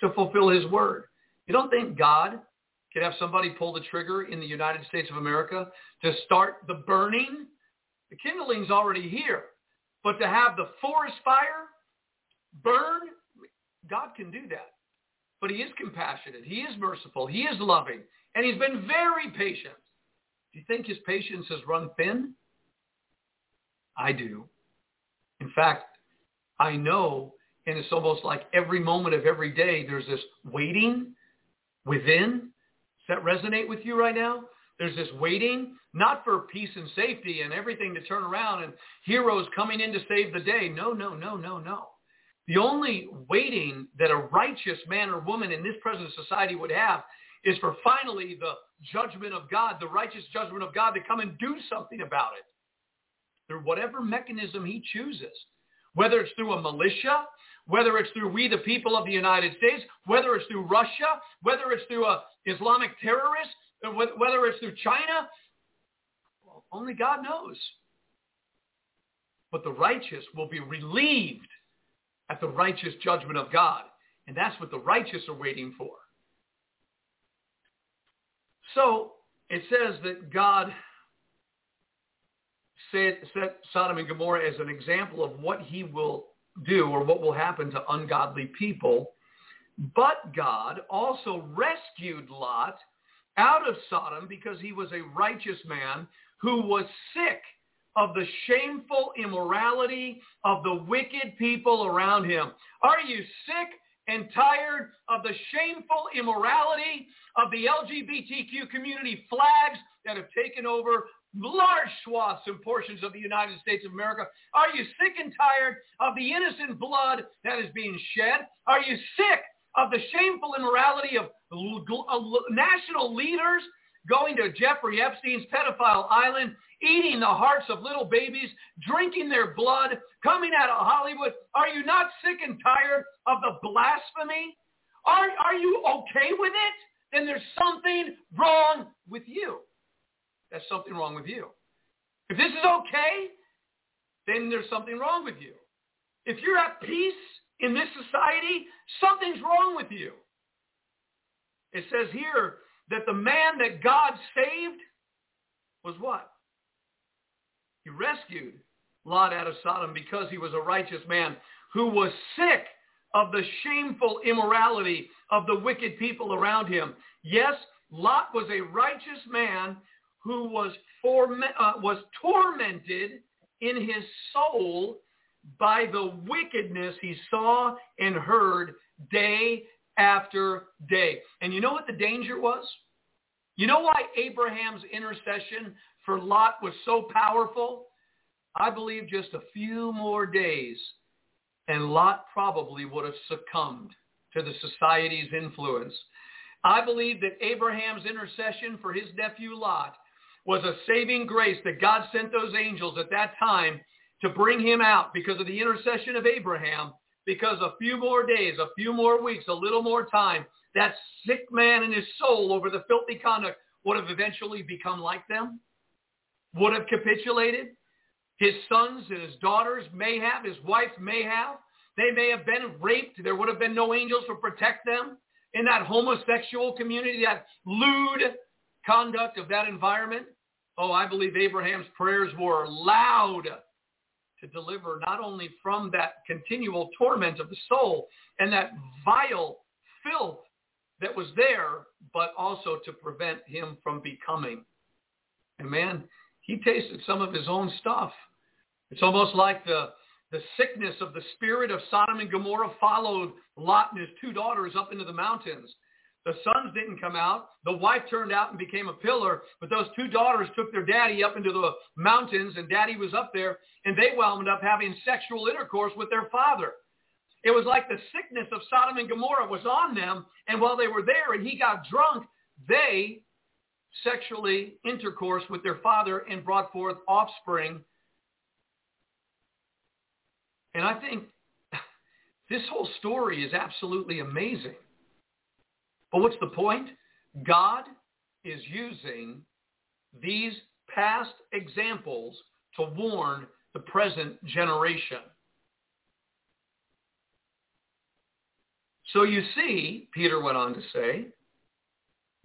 to fulfill his word. You don't think God could have somebody pull the trigger in the United States of America to start the burning? The kindling's already here. But to have the forest fire burn, God can do that. But he is compassionate. He is merciful. He is loving. And he's been very patient. Do you think his patience has run thin? I do. In fact, I know, and it's almost like every moment of every day, there's this waiting within. Does that resonate with you right now? There's this waiting, not for peace and safety and everything to turn around and heroes coming in to save the day. No, no, no, no, no. The only waiting that a righteous man or woman in this present society would have is for finally the judgment of God, the righteous judgment of God to come and do something about it through whatever mechanism he chooses, whether it's through a militia, whether it's through we the people of the United States, whether it's through Russia, whether it's through a Islamic terrorist, uh, whether it's through China, well, only God knows. But the righteous will be relieved at the righteous judgment of God. And that's what the righteous are waiting for. So it says that God set, set Sodom and Gomorrah as an example of what he will do or what will happen to ungodly people. But God also rescued Lot out of Sodom because he was a righteous man who was sick of the shameful immorality of the wicked people around him. Are you sick and tired of the shameful immorality of the LGBTQ community flags that have taken over large swaths and portions of the United States of America? Are you sick and tired of the innocent blood that is being shed? Are you sick of the shameful immorality of uh, national leaders going to Jeffrey Epstein's pedophile island, eating the hearts of little babies, drinking their blood, coming out of Hollywood. Are you not sick and tired of the blasphemy? Are, are you okay with it? Then there's something wrong with you. There's something wrong with you. If this is okay, then there's something wrong with you. If you're at peace in this society, something's wrong with you. It says here that the man that God saved was what? He rescued Lot out of Sodom because he was a righteous man who was sick of the shameful immorality of the wicked people around him. Yes, Lot was a righteous man who was, uh, was tormented in his soul by the wickedness he saw and heard day after day. And you know what the danger was? You know why Abraham's intercession for Lot was so powerful? I believe just a few more days and Lot probably would have succumbed to the society's influence. I believe that Abraham's intercession for his nephew Lot was a saving grace that God sent those angels at that time to bring him out because of the intercession of Abraham, because a few more days, a few more weeks, a little more time, that sick man and his soul over the filthy conduct would have eventually become like them, would have capitulated. His sons and his daughters may have, his wife may have. They may have been raped. There would have been no angels to protect them in that homosexual community, that lewd conduct of that environment. Oh, I believe Abraham's prayers were loud to deliver not only from that continual torment of the soul and that vile filth that was there, but also to prevent him from becoming. And man, he tasted some of his own stuff. It's almost like the, the sickness of the spirit of Sodom and Gomorrah followed Lot and his two daughters up into the mountains. The sons didn't come out. The wife turned out and became a pillar, but those two daughters took their daddy up into the mountains and daddy was up there and they wound up having sexual intercourse with their father. It was like the sickness of Sodom and Gomorrah was on them and while they were there and he got drunk, they sexually intercourse with their father and brought forth offspring. And I think this whole story is absolutely amazing. But what's the point? God is using these past examples to warn the present generation. So you see, Peter went on to say,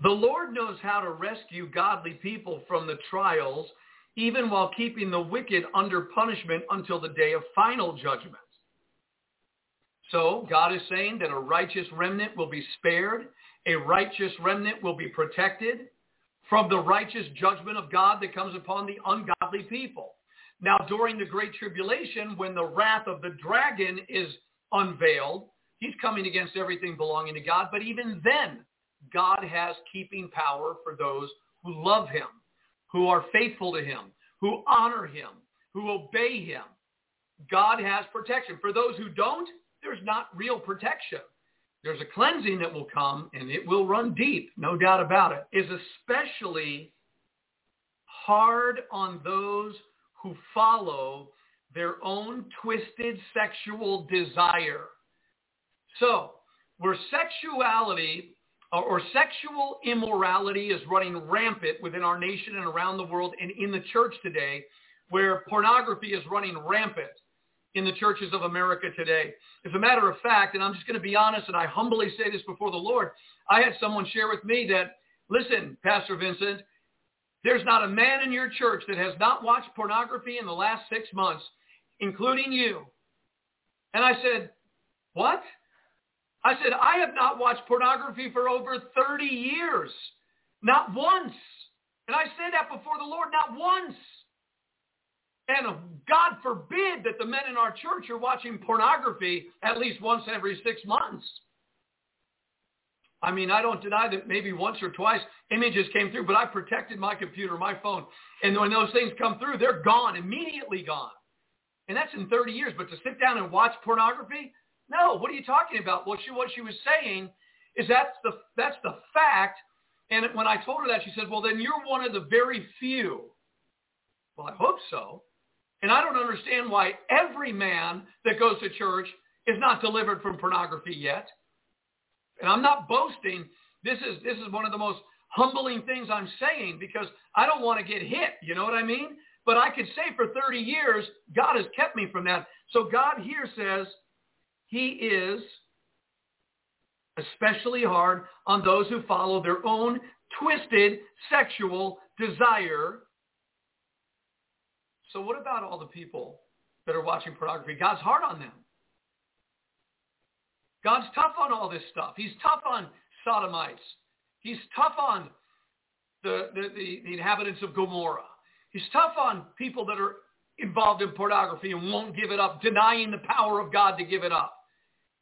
the Lord knows how to rescue godly people from the trials, even while keeping the wicked under punishment until the day of final judgment. So God is saying that a righteous remnant will be spared a righteous remnant will be protected from the righteous judgment of God that comes upon the ungodly people. Now, during the Great Tribulation, when the wrath of the dragon is unveiled, he's coming against everything belonging to God. But even then, God has keeping power for those who love him, who are faithful to him, who honor him, who obey him. God has protection. For those who don't, there's not real protection there's a cleansing that will come and it will run deep, no doubt about it, is especially hard on those who follow their own twisted sexual desire. So where sexuality Uh, or sexual immorality is running rampant within our nation and around the world and in the church today, where pornography is running rampant, in the churches of America today. As a matter of fact, and I'm just going to be honest and I humbly say this before the Lord, I had someone share with me that, listen, Pastor Vincent, there's not a man in your church that has not watched pornography in the last six months, including you. And I said, what? I said, I have not watched pornography for over 30 years. Not once. And I say that before the Lord, not once. And God forbid that the men in our church are watching pornography at least once every six months. I mean, I don't deny that maybe once or twice images came through, but I protected my computer, my phone. And when those things come through, they're gone, immediately gone. And that's in 30 years. But to sit down and watch pornography? No, what are you talking about? Well, she, what she was saying is that's the, that's the fact. And when I told her that, she said, well, then you're one of the very few. Well, I hope so. And I don't understand why every man that goes to church is not delivered from pornography yet. And I'm not boasting. This is, this is one of the most humbling things I'm saying because I don't want to get hit. You know what I mean? But I could say for 30 years, God has kept me from that. So God here says he is especially hard on those who follow their own twisted sexual desire so what about all the people that are watching pornography? God's hard on them. God's tough on all this stuff. He's tough on sodomites. He's tough on the, the, the, the inhabitants of Gomorrah. He's tough on people that are involved in pornography and won't give it up, denying the power of God to give it up.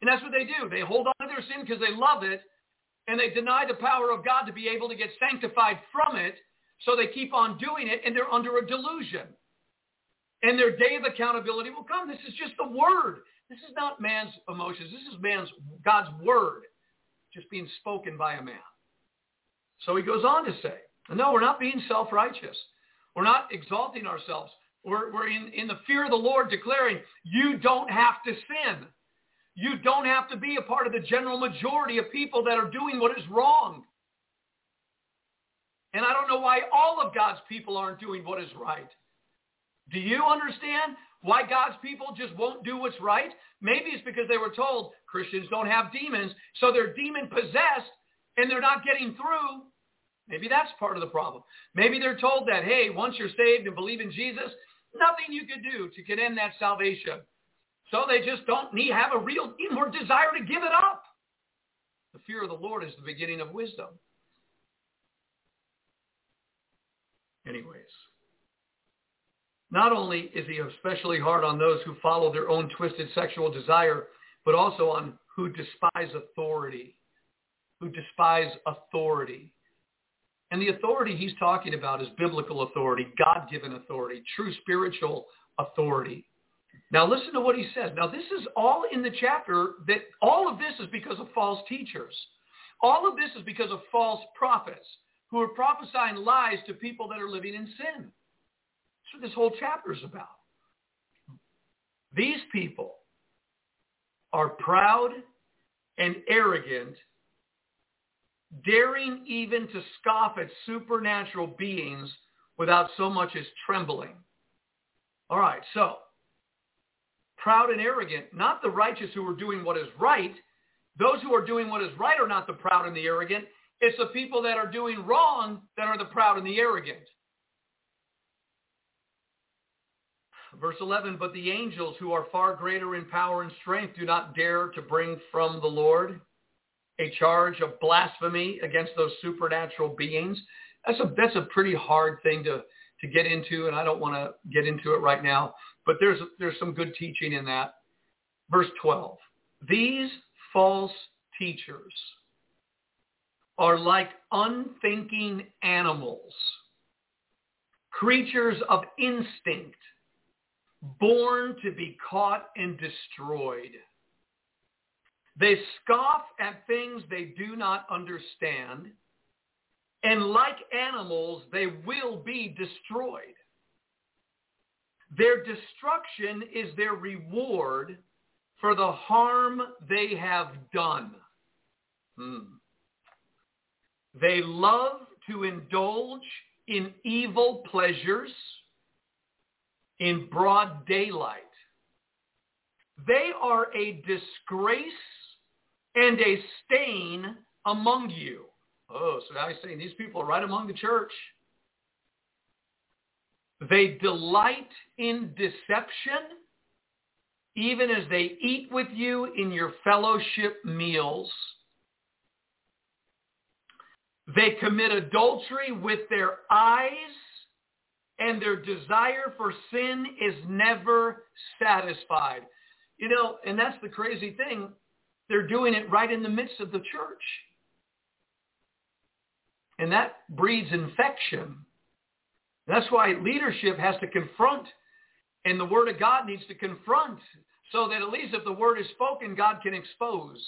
And that's what they do. They hold on to their sin because they love it, and they deny the power of God to be able to get sanctified from it, so they keep on doing it, and they're under a delusion. And their day of accountability will come. This is just the word. This is not man's emotions. This is man's God's word just being spoken by a man. So he goes on to say, no, we're not being self-righteous. We're not exalting ourselves. We're, we're in, in the fear of the Lord declaring, you don't have to sin. You don't have to be a part of the general majority of people that are doing what is wrong. And I don't know why all of God's people aren't doing what is right. Do you understand why God's people just won't do what's right? Maybe it's because they were told Christians don't have demons, so they're demon possessed and they're not getting through. Maybe that's part of the problem. Maybe they're told that, hey, once you're saved and believe in Jesus, nothing you could do to in that salvation. So they just don't need have a real inward desire to give it up. The fear of the Lord is the beginning of wisdom. Anyways, not only is he especially hard on those who follow their own twisted sexual desire, but also on who despise authority, who despise authority. And the authority he's talking about is biblical authority, God-given authority, true spiritual authority. Now listen to what he says. Now this is all in the chapter that all of this is because of false teachers. All of this is because of false prophets who are prophesying lies to people that are living in sin. That's what this whole chapter is about. These people are proud and arrogant daring even to scoff at supernatural beings without so much as trembling. All right, so proud and arrogant, not the righteous who are doing what is right. Those who are doing what is right are not the proud and the arrogant. It's the people that are doing wrong that are the proud and the arrogant. Verse 11, but the angels who are far greater in power and strength do not dare to bring from the Lord a charge of blasphemy against those supernatural beings. That's a that's a pretty hard thing to to get into, and I don't want to get into it right now. But there's there's some good teaching in that. Verse 12. These false teachers are like unthinking animals, creatures of instinct, born to be caught and destroyed. They scoff at things they do not understand. And like animals, they will be destroyed. Their destruction is their reward for the harm they have done. Hmm. They love to indulge in evil pleasures in broad daylight. They are a disgrace and a stain among you. Oh, so now he's saying these people are right among the church. They delight in deception, even as they eat with you in your fellowship meals. They commit adultery with their eyes, and their desire for sin is never satisfied. You know, and that's the crazy thing. They're doing it right in the midst of the church. And that breeds infection. That's why leadership has to confront and the word of God needs to confront so that at least if the word is spoken, God can expose.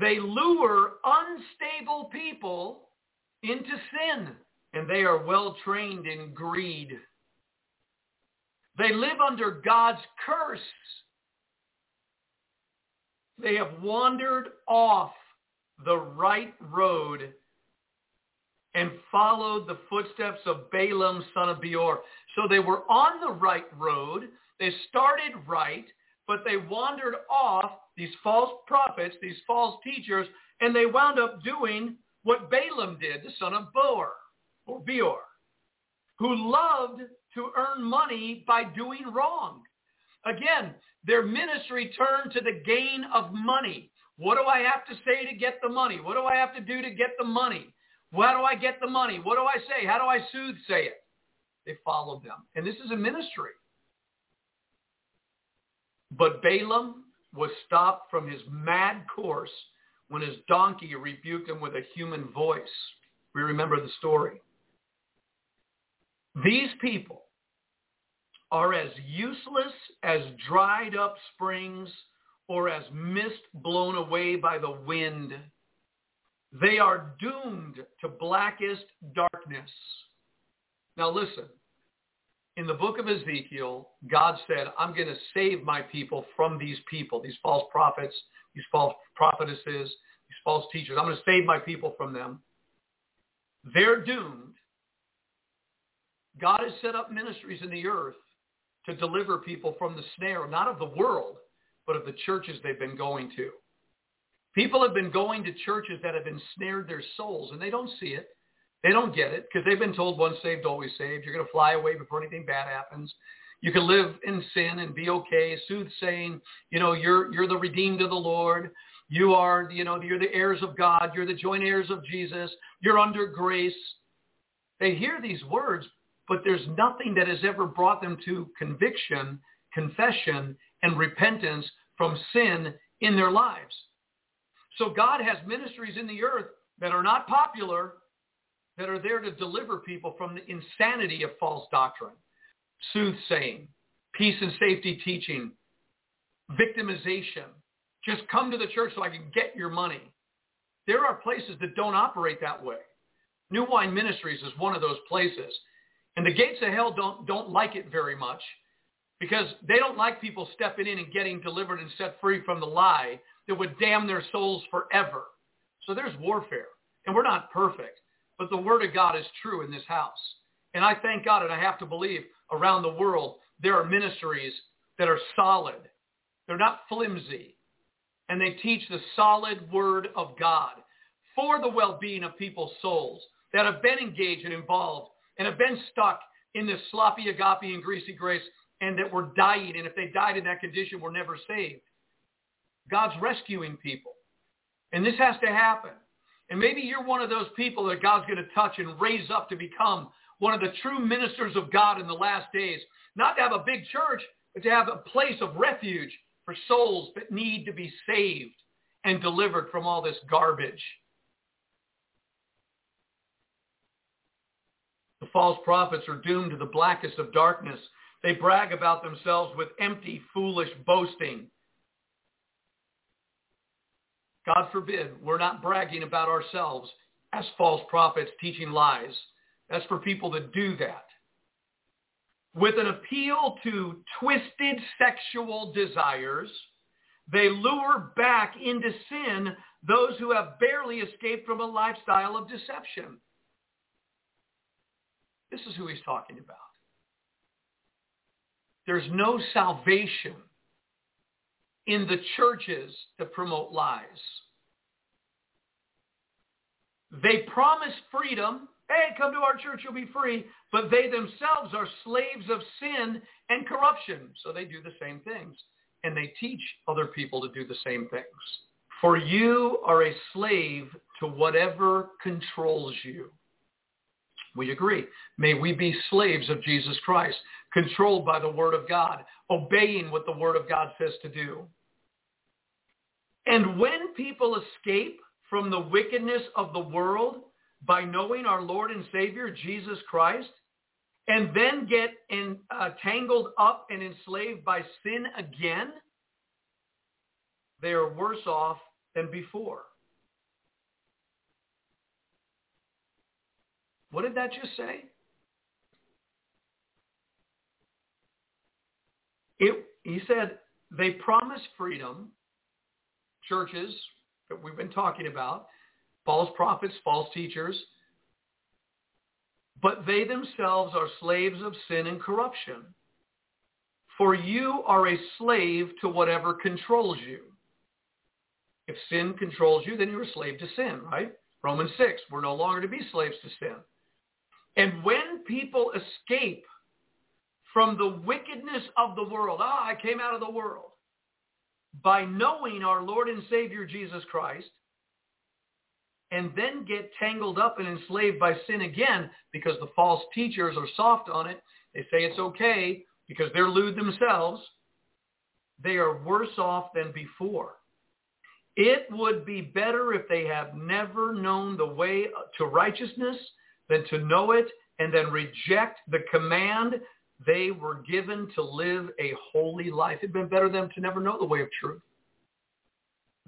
They lure unstable people into sin and they are well trained in greed. They live under God's curse they have wandered off the right road and followed the footsteps of Balaam, son of Beor. So they were on the right road. They started right, but they wandered off these false prophets, these false teachers, and they wound up doing what Balaam did, the son of Beor, or Beor, who loved to earn money by doing wrong. Again, their ministry turned to the gain of money. What do I have to say to get the money? What do I have to do to get the money? How do I get the money? What do I say? How do I soothe say it? They followed them. And this is a ministry. But Balaam was stopped from his mad course when his donkey rebuked him with a human voice. We remember the story. These people are as useless as dried up springs or as mist blown away by the wind. They are doomed to blackest darkness. Now listen, in the book of Ezekiel, God said, I'm going to save my people from these people, these false prophets, these false prophetesses, these false teachers. I'm going to save my people from them. They're doomed. God has set up ministries in the earth to deliver people from the snare, not of the world, but of the churches they've been going to. People have been going to churches that have ensnared their souls, and they don't see it. They don't get it because they've been told once saved, always saved. You're going to fly away before anything bad happens. You can live in sin and be okay. Soothsaying, you know, you're you're the redeemed of the Lord. You are, you know, you're the heirs of God. You're the joint heirs of Jesus. You're under grace. They hear these words, but there's nothing that has ever brought them to conviction, confession, and repentance from sin in their lives. So God has ministries in the earth that are not popular, that are there to deliver people from the insanity of false doctrine, soothsaying, peace and safety teaching, victimization. Just come to the church so I can get your money. There are places that don't operate that way. New Wine Ministries is one of those places. And the gates of hell don't, don't like it very much because they don't like people stepping in and getting delivered and set free from the lie that would damn their souls forever. So there's warfare. And we're not perfect, but the word of God is true in this house. And I thank God and I have to believe around the world there are ministries that are solid. They're not flimsy. And they teach the solid word of God for the well-being of people's souls that have been engaged and involved and have been stuck in this sloppy agape and greasy grace and that we're dying. And if they died in that condition, we're never saved. God's rescuing people. And this has to happen. And maybe you're one of those people that God's going to touch and raise up to become one of the true ministers of God in the last days. Not to have a big church, but to have a place of refuge for souls that need to be saved and delivered from all this garbage. The false prophets are doomed to the blackest of darkness. They brag about themselves with empty, foolish boasting. God forbid, we're not bragging about ourselves as false prophets teaching lies. That's for people that do that. With an appeal to twisted sexual desires, they lure back into sin those who have barely escaped from a lifestyle of deception. This is who he's talking about. There's no salvation in the churches to promote lies. They promise freedom. Hey, come to our church, you'll be free. But they themselves are slaves of sin and corruption. So they do the same things. And they teach other people to do the same things. For you are a slave to whatever controls you. We agree. May we be slaves of Jesus Christ, controlled by the Word of God, obeying what the Word of God says to do. And when people escape from the wickedness of the world by knowing our Lord and Savior, Jesus Christ, and then get in, uh, tangled up and enslaved by sin again, they are worse off than before. What did that just say? It, he said they promise freedom, churches that we've been talking about, false prophets, false teachers, but they themselves are slaves of sin and corruption. For you are a slave to whatever controls you. If sin controls you, then you're a slave to sin, right? Romans 6, we're no longer to be slaves to sin. And when people escape from the wickedness of the world, ah, I came out of the world, by knowing our Lord and Savior Jesus Christ, and then get tangled up and enslaved by sin again because the false teachers are soft on it. They say it's okay because they're lewd themselves. they are worse off than before. It would be better if they have never known the way to righteousness than to know it and then reject the command they were given to live a holy life. It'd been better them to never know the way of truth.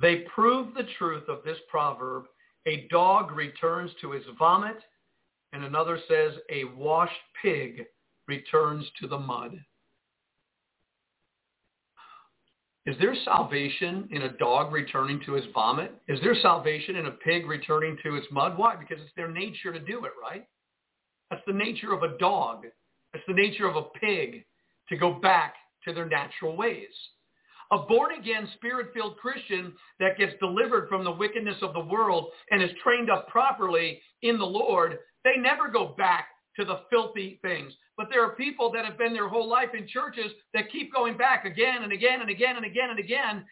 They prove the truth of this proverb. A dog returns to his vomit, and another says, a washed pig returns to the mud. Is there salvation in a dog returning to his vomit? Is there salvation in a pig returning to its mud? Why? Because it's their nature to do it, right? That's the nature of a dog. That's the nature of a pig to go back to their natural ways. A born-again, spirit-filled Christian that gets delivered from the wickedness of the world and is trained up properly in the Lord, they never go back to the filthy things. But there are people that have been their whole life in churches that keep going back again and again and again and again and again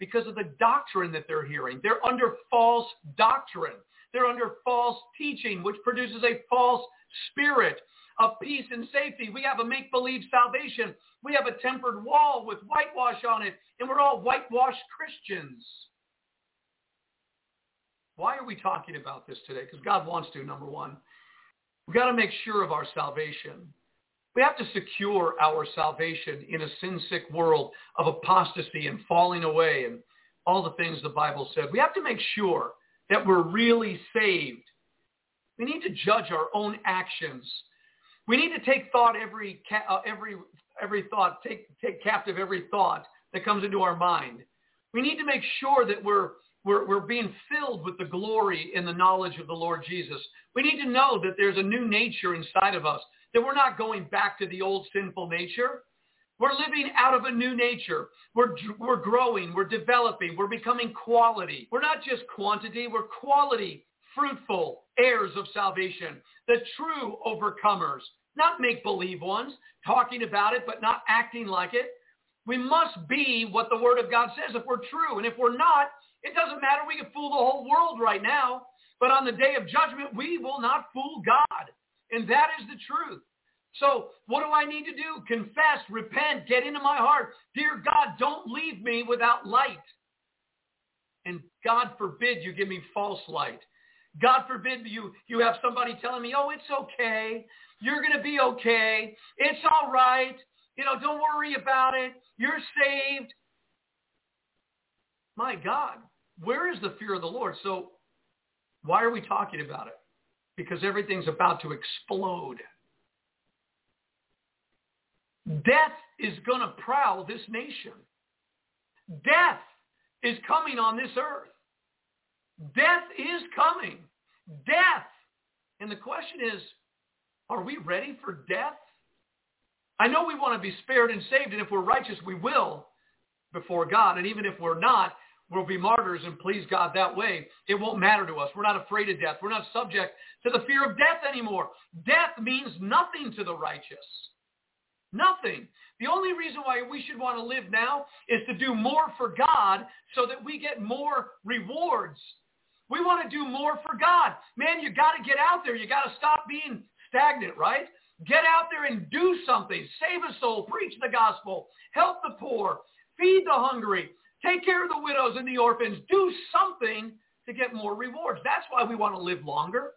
because of the doctrine that they're hearing. They're under false doctrine. They're under false teaching, which produces a false spirit of peace and safety. We have a make-believe salvation. We have a tempered wall with whitewash on it, and we're all whitewashed Christians. Why are we talking about this today? Because God wants to, number one. We've got to make sure of our salvation. We have to secure our salvation in a sin-sick world of apostasy and falling away and all the things the Bible said. We have to make sure that we're really saved. We need to judge our own actions. We need to take thought every uh, every every thought, take take captive every thought that comes into our mind. We need to make sure that we're we're, we're being filled with the glory and the knowledge of the Lord Jesus. We need to know that there's a new nature inside of us, that we're not going back to the old sinful nature. We're living out of a new nature. We're, we're growing. We're developing. We're becoming quality. We're not just quantity. We're quality, fruitful heirs of salvation, the true overcomers, not make-believe ones, talking about it but not acting like it. We must be what the Word of God says if we're true. And if we're not, it doesn't matter. We can fool the whole world right now. But on the day of judgment, we will not fool God. And that is the truth. So what do I need to do? Confess, repent, get into my heart. Dear God, don't leave me without light. And God forbid you give me false light. God forbid you, you have somebody telling me, oh, it's okay. You're going to be okay. It's all right. You know, don't worry about it. You're saved. My God, where is the fear of the Lord? So why are we talking about it? Because everything's about to explode. Death is going to prowl this nation. Death is coming on this earth. Death is coming. Death. And the question is, are we ready for death? I know we want to be spared and saved, and if we're righteous, we will before God. And even if we're not, we'll be martyrs and please God that way. It won't matter to us. We're not afraid of death. We're not subject to the fear of death anymore. Death means nothing to the righteous. Nothing. The only reason why we should want to live now is to do more for God so that we get more rewards. We want to do more for God. Man, you got to get out there. You got to stop being stagnant, right? Get out there and do something. Save a soul. Preach the gospel. Help the poor. Feed the hungry. Take care of the widows and the orphans. Do something to get more rewards. That's why we want to live longer.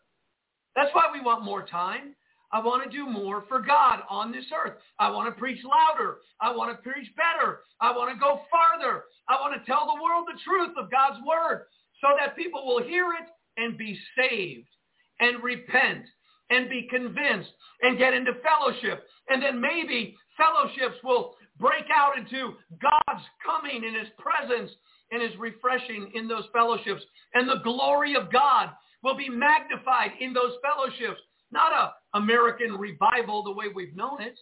That's why we want more time. I want to do more for God on this earth. I want to preach louder. I want to preach better. I want to go farther. I want to tell the world the truth of God's word so that people will hear it and be saved and repent and be convinced and get into fellowship. And then maybe fellowships will break out into God's coming in his presence and his refreshing in those fellowships. And the glory of God will be magnified in those fellowships. Not a American revival the way we've known it,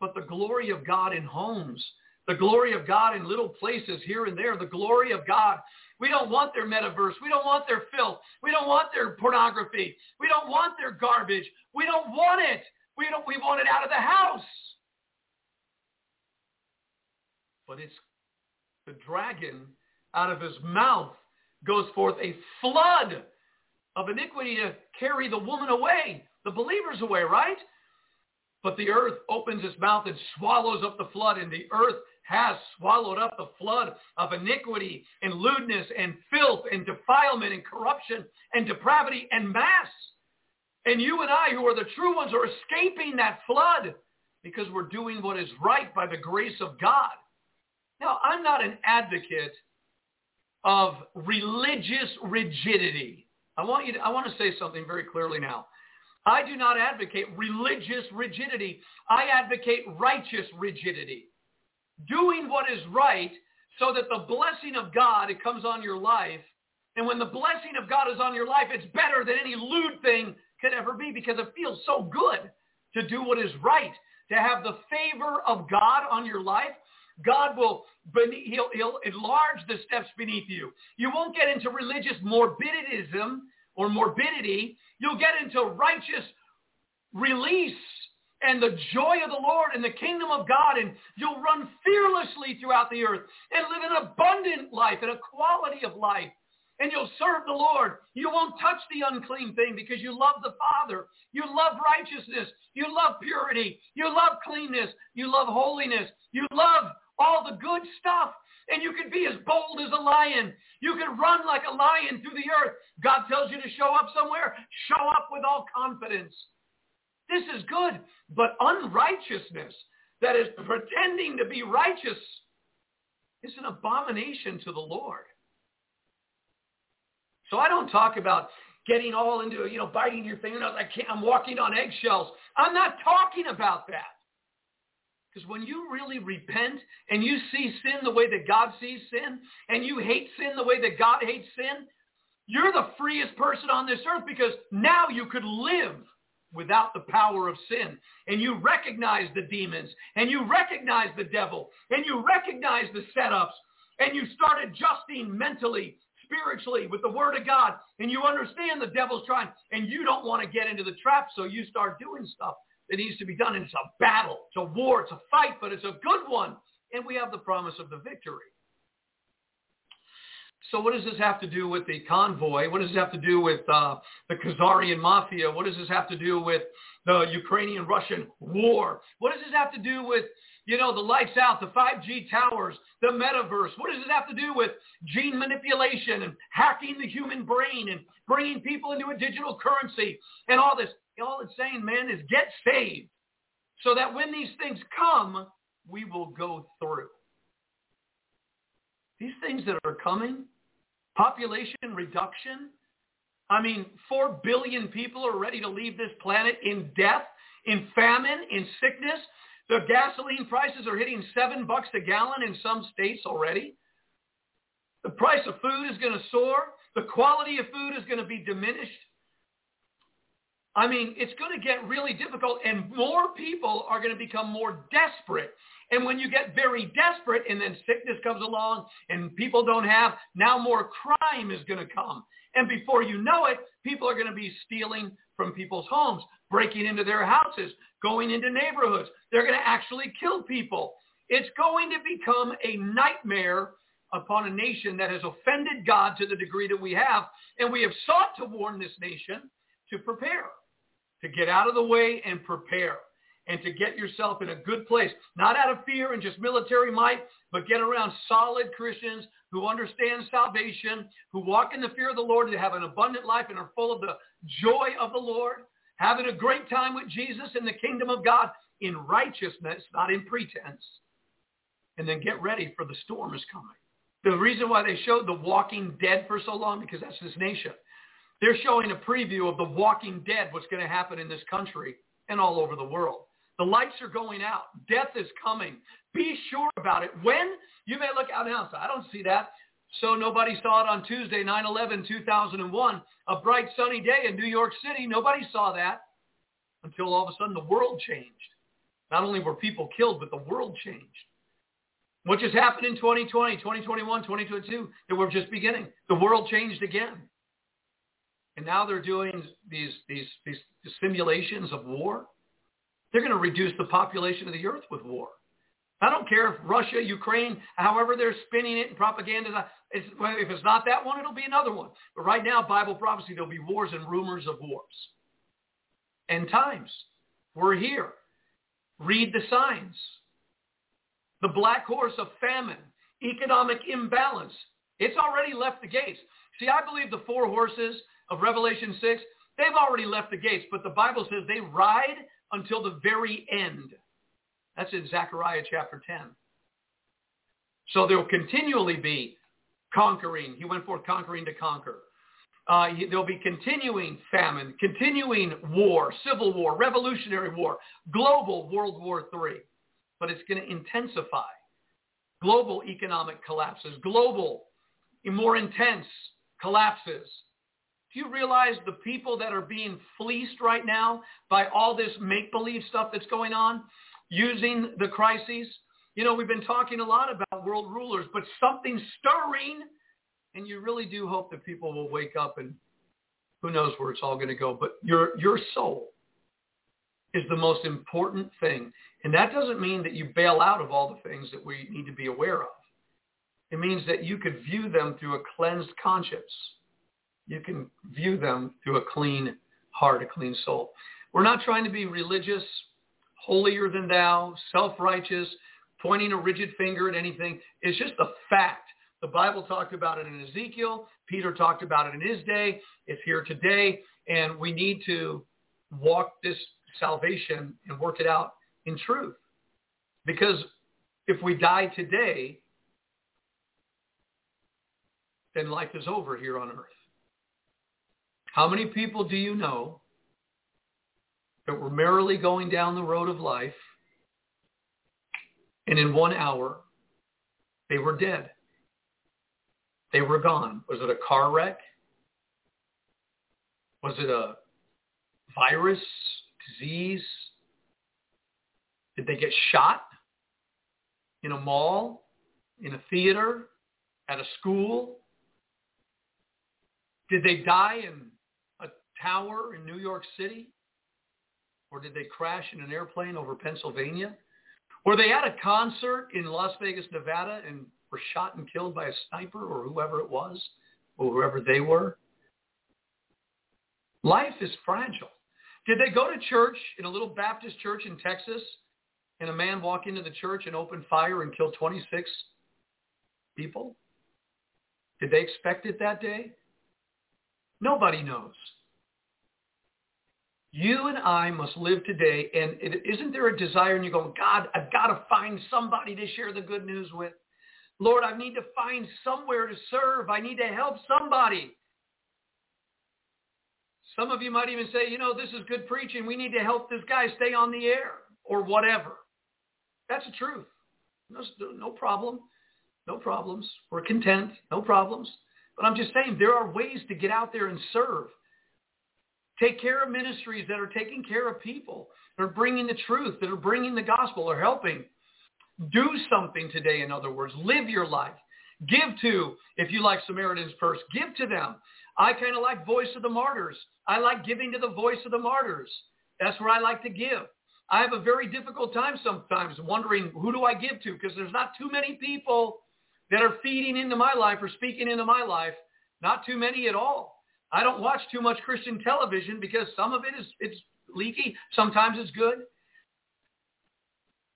but the glory of God in homes, the glory of God in little places here and there, the glory of God. We don't want their metaverse. We don't want their filth. We don't want their pornography. We don't want their garbage. We don't want it. We don't we want it out of the house. but it's the dragon out of his mouth goes forth a flood of iniquity to carry the woman away, the believers away, right? But the earth opens its mouth and swallows up the flood, and the earth has swallowed up the flood of iniquity and lewdness and filth and defilement and corruption and depravity and mass. And you and I, who are the true ones, are escaping that flood because we're doing what is right by the grace of God. Now, I'm not an advocate of religious rigidity. I want you to, I want to say something very clearly now. I do not advocate religious rigidity. I advocate righteous rigidity. Doing what is right so that the blessing of God it comes on your life. And when the blessing of God is on your life, it's better than any lewd thing could ever be because it feels so good to do what is right, to have the favor of God on your life. God will, he'll, he'll enlarge the steps beneath you. You won't get into religious morbidism or morbidity. You'll get into righteous release and the joy of the Lord and the kingdom of God, and you'll run fearlessly throughout the earth and live an abundant life and a quality of life and you'll serve the Lord. You won't touch the unclean thing because you love the Father. You love righteousness. You love purity. You love cleanness. You love holiness. You love all the good stuff. And you can be as bold as a lion. You can run like a lion through the earth. God tells you to show up somewhere. Show up with all confidence. This is good. But unrighteousness that is pretending to be righteous is an abomination to the Lord. So I don't talk about getting all into, you know, biting your fingernails. I can't, I'm walking on eggshells. I'm not talking about that. Because when you really repent and you see sin the way that God sees sin, and you hate sin the way that God hates sin, you're the freest person on this earth because now you could live without the power of sin. And you recognize the demons, and you recognize the devil, and you recognize the setups, and you start adjusting mentally spiritually with the word of God and you understand the devil's trying and you don't want to get into the trap so you start doing stuff that needs to be done. And it's a battle, it's a war, it's a fight, but it's a good one. And we have the promise of the victory. So what does this have to do with the convoy? What does this have to do with uh, the Khazarian mafia? What does this have to do with the Ukrainian-Russian war? What does this have to do with you know, the lights out, the 5G towers, the metaverse. What does this have to do with gene manipulation and hacking the human brain and bringing people into a digital currency and all this? All it's saying, man, is get saved so that when these things come, we will go through. These things that are coming, population reduction, I mean, 4 billion people are ready to leave this planet in death, in famine, in sickness. The gasoline prices are hitting seven bucks a gallon in some states already. The price of food is going to soar. The quality of food is going to be diminished. I mean, it's going to get really difficult and more people are going to become more desperate. And when you get very desperate and then sickness comes along and people don't have, now more crime is going to come. And before you know it, people are going to be stealing from people's homes, breaking into their houses, going into neighborhoods. They're going to actually kill people. It's going to become a nightmare upon a nation that has offended God to the degree that we have. And we have sought to warn this nation to prepare, to get out of the way and prepare and to get yourself in a good place, not out of fear and just military might, but get around solid Christians who understand salvation, who walk in the fear of the Lord, and have an abundant life and are full of the joy of the Lord, having a great time with Jesus in the kingdom of God in righteousness, not in pretense. And then get ready for the storm is coming. The reason why they showed the walking dead for so long, because that's this nation. They're showing a preview of the walking dead, what's going to happen in this country and all over the world. The lights are going out. Death is coming. Be sure about it. When? You may look out now. I don't see that. So nobody saw it on Tuesday, 9-11, 2001, a bright sunny day in New York City. Nobody saw that until all of a sudden the world changed. Not only were people killed, but the world changed. What just happened in 2020, 2021, 2022, that we're just beginning. The world changed again. And now they're doing these, these, these simulations of war. They're going to reduce the population of the earth with war. I don't care if Russia, Ukraine, however they're spinning it and propaganda. It's, if it's not that one, it'll be another one. But right now, Bible prophecy, there'll be wars and rumors of wars. End times. We're here. Read the signs. The black horse of famine, economic imbalance. It's already left the gates. See, I believe the four horses of Revelation 6, they've already left the gates, but the Bible says they ride until the very end. That's in Zechariah chapter 10. So there will continually be conquering. He went forth conquering to conquer. Uh, there'll be continuing famine, continuing war, civil war, revolutionary war, global World War III. But it's going to intensify. Global economic collapses, global, more intense collapses. Do you realize the people that are being fleeced right now by all this make-believe stuff that's going on, using the crises? You know, we've been talking a lot about world rulers, but something's stirring and you really do hope that people will wake up and who knows where it's all going to go. But your, your soul is the most important thing. And that doesn't mean that you bail out of all the things that we need to be aware of. It means that you could view them through a cleansed conscience. You can view them through a clean heart, a clean soul. We're not trying to be religious, holier than thou, self-righteous, pointing a rigid finger at anything. It's just a fact the Bible talked about it in Ezekiel. Peter talked about it in his day. It's here today. And we need to walk this salvation and work it out in truth. Because if we die today, then life is over here on earth. How many people do you know that were merrily going down the road of life and in one hour they were dead? They were gone. Was it a car wreck? Was it a virus, disease? Did they get shot in a mall, in a theater, at a school? Did they die in tower in New York City? Or did they crash in an airplane over Pennsylvania? Were they at a concert in Las Vegas, Nevada, and were shot and killed by a sniper or whoever it was, or whoever they were. Life is fragile. Did they go to church in a little Baptist church in Texas and a man walk into the church and open fire and kill 26 people? Did they expect it that day? Nobody knows. You and I must live today, and is isn't there a desire and you go, God, I've got to find somebody to share the good news with. Lord, I need to find somewhere to serve. I need to help somebody. Some of you might even say, you know, this is good preaching. We need to help this guy stay on the air or whatever. That's the truth. No, no problem. No problems. We're content. No problems. But I'm just saying there are ways to get out there and serve. Take care of ministries that are taking care of people, that are bringing the truth, that are bringing the gospel, or helping. Do something today, in other words. Live your life. Give to, if you like Samaritan's Purse, give to them. I kind of like Voice of the Martyrs. I like giving to the Voice of the Martyrs. That's where I like to give. I have a very difficult time sometimes wondering who do I give to because there's not too many people that are feeding into my life or speaking into my life. Not too many at all. I don't watch too much Christian television because some of it is it's leaky. Sometimes it's good.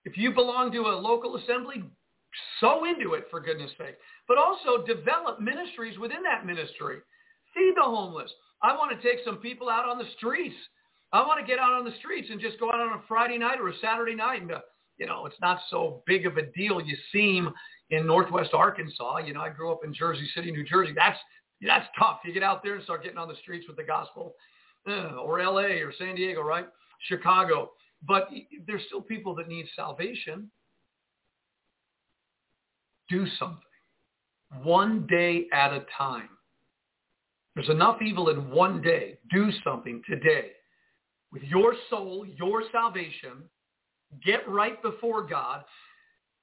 If you belong to a local assembly, sow into it for goodness sake. But also develop ministries within that ministry. Feed the homeless. I want to take some people out on the streets. I want to get out on the streets and just go out on a Friday night or a Saturday night and, uh, you know, it's not so big of a deal. You seem in Northwest Arkansas. You know, I grew up in Jersey City, New Jersey. That's that's tough. You get out there and start getting on the streets with the gospel, uh, or L.A. or San Diego, right? Chicago. But there's still people that need salvation. Do something. One day at a time. There's enough evil in one day. Do something today with your soul, your salvation. Get right before God.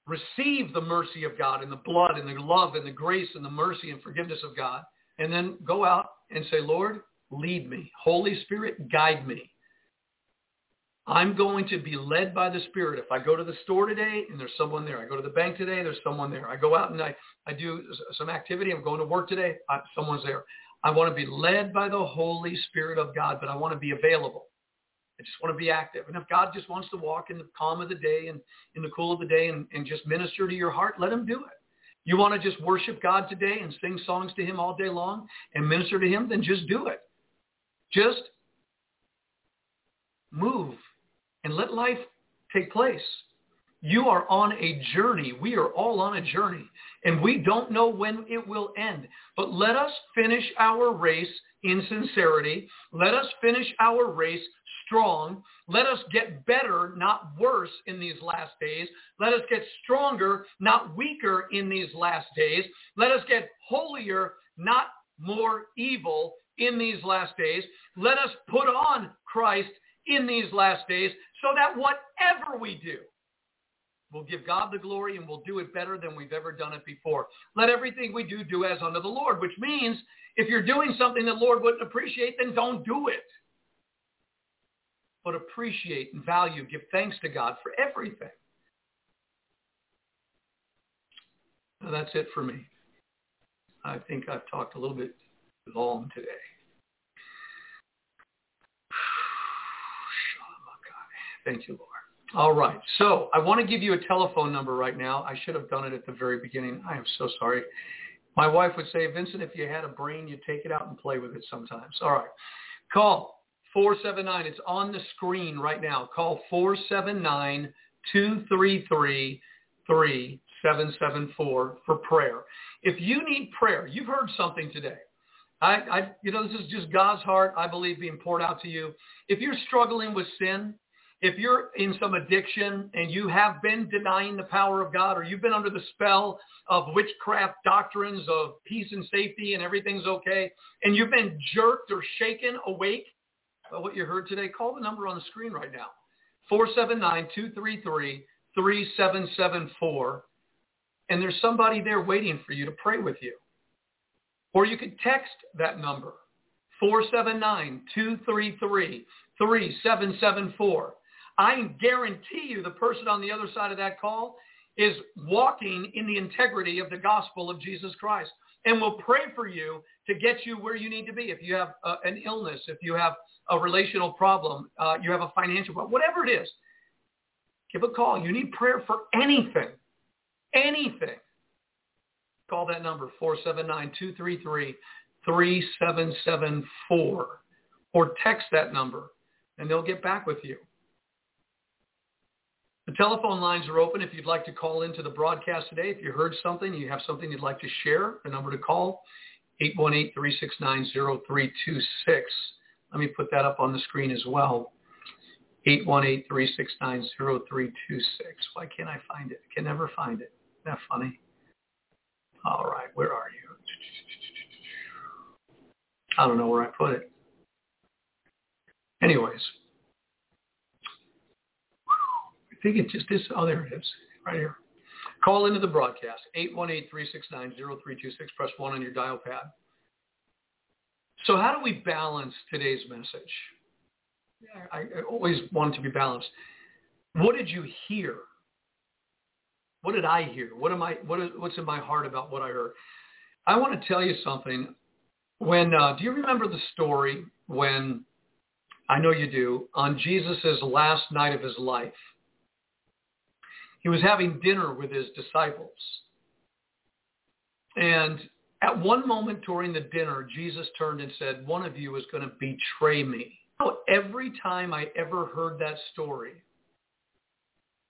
Receive the mercy of God and the blood and the love and the grace and the mercy and forgiveness of God. And then go out and say, Lord, lead me. Holy Spirit, guide me. I'm going to be led by the Spirit. If I go to the store today and there's someone there, I go to the bank today, there's someone there. I go out and I, I do some activity. I'm going to work today. I, someone's there. I want to be led by the Holy Spirit of God, but I want to be available. I just want to be active. And if God just wants to walk in the calm of the day and in the cool of the day and, and just minister to your heart, let him do it. You want to just worship God today and sing songs to him all day long and minister to him, then just do it. Just move and let life take place. You are on a journey. We are all on a journey. And we don't know when it will end. But let us finish our race in sincerity. Let us finish our race strong. Let us get better, not worse in these last days. Let us get stronger, not weaker in these last days. Let us get holier, not more evil in these last days. Let us put on Christ in these last days so that whatever we do, we'll give God the glory and we'll do it better than we've ever done it before. Let everything we do do as unto the Lord, which means if you're doing something that Lord wouldn't appreciate, then don't do it. But appreciate and value, give thanks to God for everything. That's it for me. I think I've talked a little bit long today. *sighs* Thank you, Lord. All right. So I want to give you a telephone number right now. I should have done it at the very beginning. I am so sorry. My wife would say, Vincent, if you had a brain, you'd take it out and play with it sometimes. All right. Call 479. It's on the screen right now. Call 479-233-3774 for prayer. If you need prayer, you've heard something today. I, I, you know, this is just God's heart, I believe, being poured out to you. If you're struggling with sin, if you're in some addiction and you have been denying the power of God or you've been under the spell of witchcraft doctrines of peace and safety and everything's okay, and you've been jerked or shaken awake what you heard today, call the number on the screen right now, 479-233-3774. And there's somebody there waiting for you to pray with you. Or you could text that number, 479-233-3774. I guarantee you the person on the other side of that call is walking in the integrity of the gospel of Jesus Christ and will pray for you to get you where you need to be. If you have uh, an illness, if you have a relational problem, uh, you have a financial problem, whatever it is, give a call. You need prayer for anything, anything. Call that number, 479-233-3774, or text that number, and they'll get back with you. The telephone lines are open if you'd like to call into the broadcast today. If you heard something, you have something you'd like to share, the number to call, 818-369-0326. Let me put that up on the screen as well. 818-369-0326. Why can't I find it? I can never find it. Isn't that funny? All right, where are you? I don't know where I put it. Anyways, think it just is. Oh, there it is, right here. Call into the broadcast, 818-369-0326. Press 1 on your dial pad. So how do we balance today's message? I, I always want to be balanced. What did you hear? What did I hear? What am I? What is, what's in my heart about what I heard? I want to tell you something. When uh, do you remember the story when I know you do on Jesus' last night of his life? He was having dinner with his disciples. And at one moment during the dinner, Jesus turned and said, one of you is going to betray me. Every time I ever heard that story,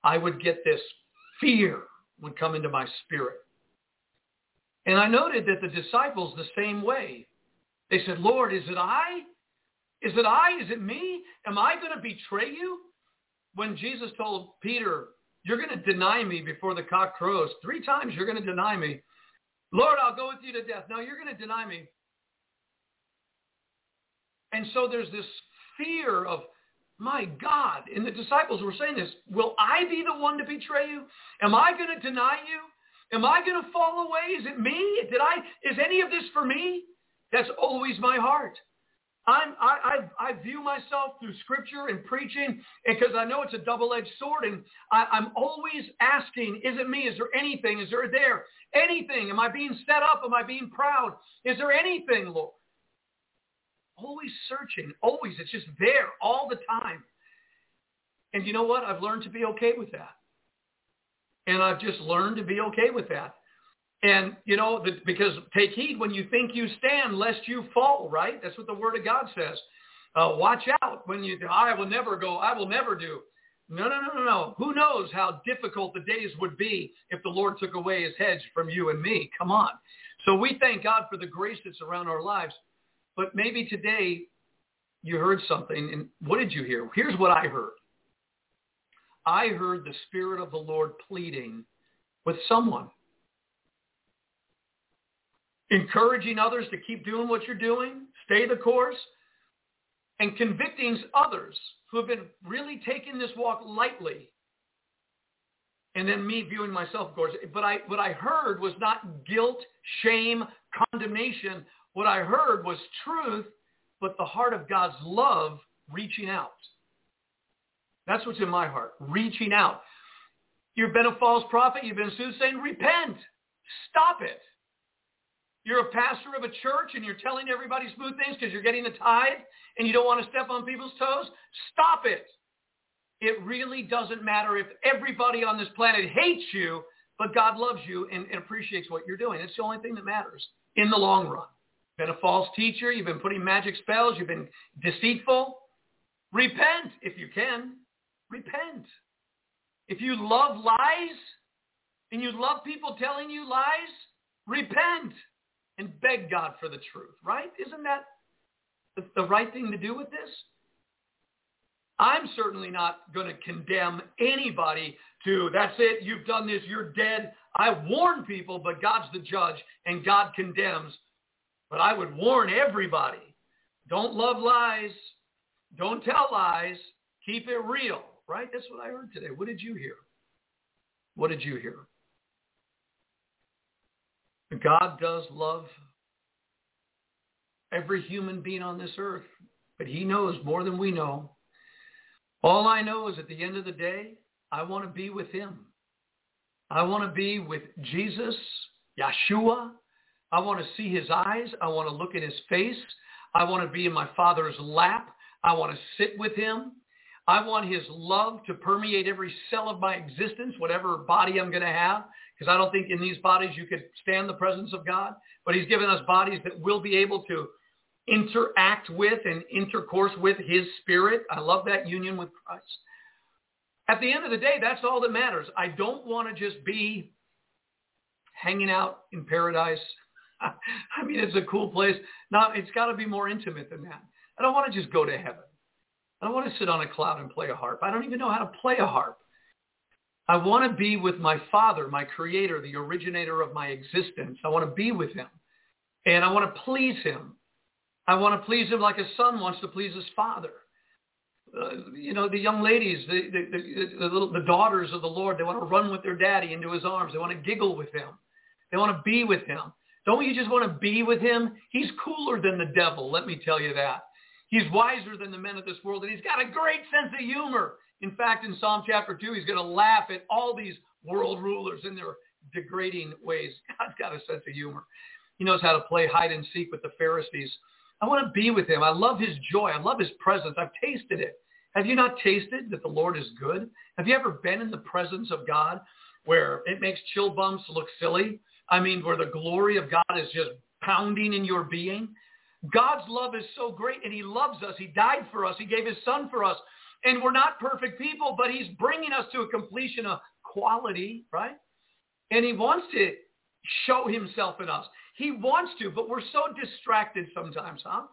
I would get this fear would come into my spirit. And I noted that the disciples the same way. They said, Lord, is it I? Is it I? Is it me? Am I going to betray you? When Jesus told Peter, you're going to deny me before the cock crows. Three times you're going to deny me. Lord, I'll go with you to death. No, you're going to deny me. And so there's this fear of, my God, and the disciples were saying this, will I be the one to betray you? Am I going to deny you? Am I going to fall away? Is it me? Did I, is any of this for me? That's always my heart. I'm, I, I, I view myself through scripture and preaching because I know it's a double-edged sword and I, I'm always asking, is it me? Is there anything? Is there there? Anything? Am I being set up? Am I being proud? Is there anything, Lord? Always searching. Always. It's just there all the time. And you know what? I've learned to be okay with that. And I've just learned to be okay with that. And, you know, the, because take heed when you think you stand, lest you fall, right? That's what the Word of God says. Uh, watch out when you, I will never go, I will never do. No, no, no, no, no. Who knows how difficult the days would be if the Lord took away his hedge from you and me. Come on. So we thank God for the grace that's around our lives. But maybe today you heard something. And what did you hear? Here's what I heard. I heard the Spirit of the Lord pleading with someone encouraging others to keep doing what you're doing, stay the course, and convicting others who have been really taking this walk lightly. And then me viewing myself, of course. But I, what I heard was not guilt, shame, condemnation. What I heard was truth, but the heart of God's love reaching out. That's what's in my heart, reaching out. You've been a false prophet. You've been soothsaying. Repent. Stop it. You're a pastor of a church and you're telling everybody smooth things because you're getting the tithe and you don't want to step on people's toes. Stop it. It really doesn't matter if everybody on this planet hates you, but God loves you and, and appreciates what you're doing. It's the only thing that matters in the long run. You've been a false teacher. You've been putting magic spells. You've been deceitful. Repent if you can. Repent. If you love lies and you love people telling you lies, repent and beg God for the truth, right? Isn't that the, right thing to do with this? I'm certainly not going to condemn anybody to, that's it, you've done this, you're dead. I warn people, but God's the judge and God condemns. But I would warn everybody, don't love lies. Don't tell lies. Keep it real, right? That's what I heard today. What did you hear? What did you hear? God does love every human being on this earth, but he knows more than we know. All I know is at the end of the day, I want to be with him. I want to be with Jesus, Yeshua. I want to see his eyes. I want to look in his face. I want to be in my father's lap. I want to sit with him. I want his love to permeate every cell of my existence, whatever body I'm going to have because I don't think in these bodies you could stand the presence of God. But he's given us bodies that will be able to interact with and intercourse with his spirit. I love that union with Christ. At the end of the day, that's all that matters. I don't want to just be hanging out in paradise. *laughs* I mean, it's a cool place. Now, it's got to be more intimate than that. I don't want to just go to heaven. I don't want to sit on a cloud and play a harp. I don't even know how to play a harp. I want to be with my Father, my Creator, the originator of my existence. I want to be with him. And I want to please him. I want to please him like a son wants to please his father. Uh, you know, the young ladies, the, the, the, the, little, the daughters of the Lord, they want to run with their daddy into his arms. They want to giggle with him. They want to be with him. Don't you just want to be with him? He's cooler than the devil, let me tell you that. He's wiser than the men of this world, and he's got a great sense of humor. In fact, in Psalm chapter 2, he's going to laugh at all these world rulers in their degrading ways. *laughs* God's got a sense of humor. He knows how to play hide and seek with the Pharisees. I want to be with him. I love his joy. I love his presence. I've tasted it. Have you not tasted that the Lord is good? Have you ever been in the presence of God where it makes chill bumps look silly? I mean, where the glory of God is just pounding in your being? God's love is so great and he loves us. He died for us. He gave his son for us. And we're not perfect people, but he's bringing us to a completion of quality, right? And he wants to show himself in us. He wants to, but we're so distracted sometimes, huh?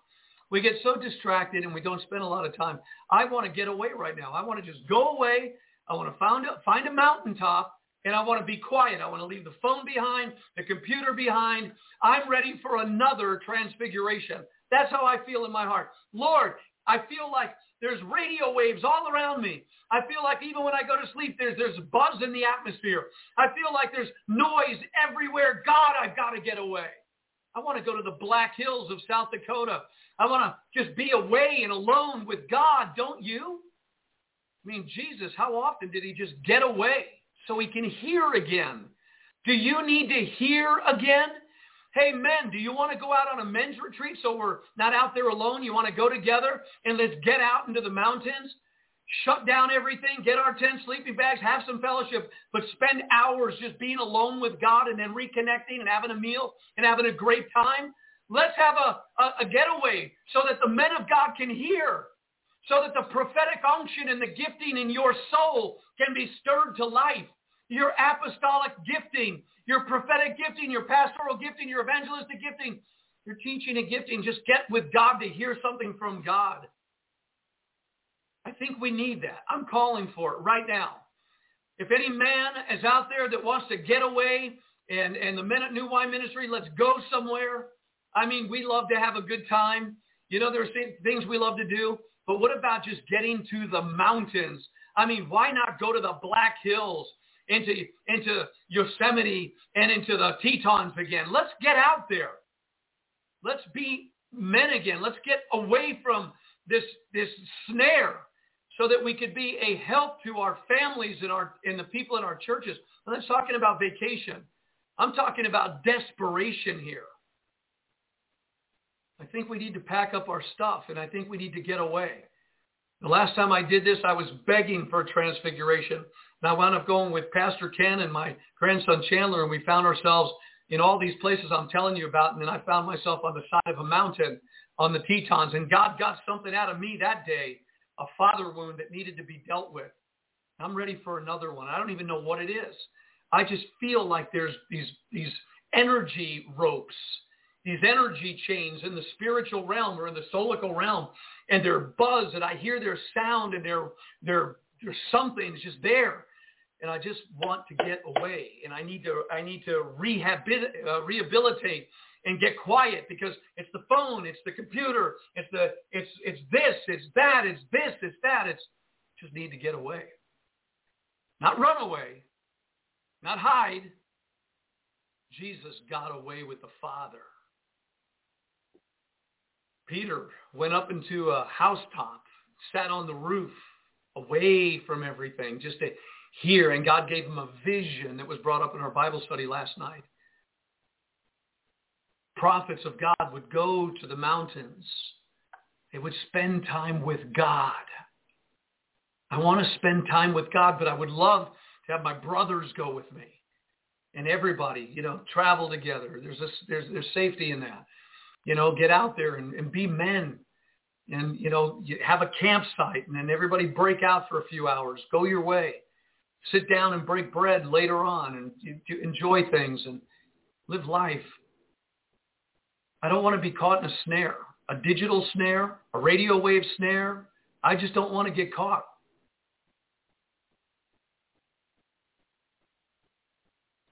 We get so distracted and we don't spend a lot of time. I want to get away right now. I want to just go away. I want to find a, find a mountaintop and I want to be quiet. I want to leave the phone behind, the computer behind. I'm ready for another transfiguration. That's how I feel in my heart. Lord, I feel like there's radio waves all around me. I feel like even when I go to sleep, there's, there's buzz in the atmosphere. I feel like there's noise everywhere. God, I've got to get away. I want to go to the Black Hills of South Dakota. I want to just be away and alone with God, don't you? I mean, Jesus, how often did he just get away so he can hear again? Do you need to hear again? Hey, men, do you want to go out on a men's retreat so we're not out there alone? You want to go together and let's get out into the mountains? shut down everything, get our 10 sleeping bags, have some fellowship, but spend hours just being alone with God and then reconnecting and having a meal and having a great time. Let's have a, a, a getaway so that the men of God can hear, so that the prophetic unction and the gifting in your soul can be stirred to life. Your apostolic gifting, your prophetic gifting, your pastoral gifting, your evangelistic gifting, your teaching and gifting. Just get with God to hear something from God. I think we need that. I'm calling for it right now. If any man is out there that wants to get away and, and the men at New Wine Ministry, let's go somewhere. I mean, we love to have a good time. You know, there's things we love to do. But what about just getting to the mountains? I mean, why not go to the Black Hills, into, into Yosemite, and into the Tetons again? Let's get out there. Let's be men again. Let's get away from this, this snare so that we could be a help to our families and our and the people in our churches. I'm not talking about vacation. I'm talking about desperation here. I think we need to pack up our stuff and I think we need to get away. The last time I did this, I was begging for transfiguration. And I wound up going with Pastor Ken and my grandson Chandler, and we found ourselves in all these places I'm telling you about. And then I found myself on the side of a mountain on the Tetons. And God got something out of me that day a father wound that needed to be dealt with. I'm ready for another one. I don't even know what it is. I just feel like there's these these energy ropes, these energy chains in the spiritual realm or in the solical realm, and they're buzz, and I hear their sound, and they're they're there's something it's just there, and I just want to get away, and I need to I need to uh, rehabilitate and get quiet because it's the phone, it's the computer, it's the it's it's this, it's that, it's this, it's that. It's just need to get away. Not run away, not hide. Jesus got away with the Father. Peter went up into a housetop, sat on the roof, away from everything, just to hear. And God gave him a vision that was brought up in our Bible study last night prophets of God would go to the mountains. They would spend time with God. I want to spend time with God, but I would love to have my brothers go with me and everybody, you know, travel together. There's there's there's safety in that. You know, get out there and, and be men. And, you know, you have a campsite and then everybody break out for a few hours. Go your way. Sit down and break bread later on and you, you enjoy things and live life. I don't want to be caught in a snare, a digital snare, a radio wave snare. I just don't want to get caught.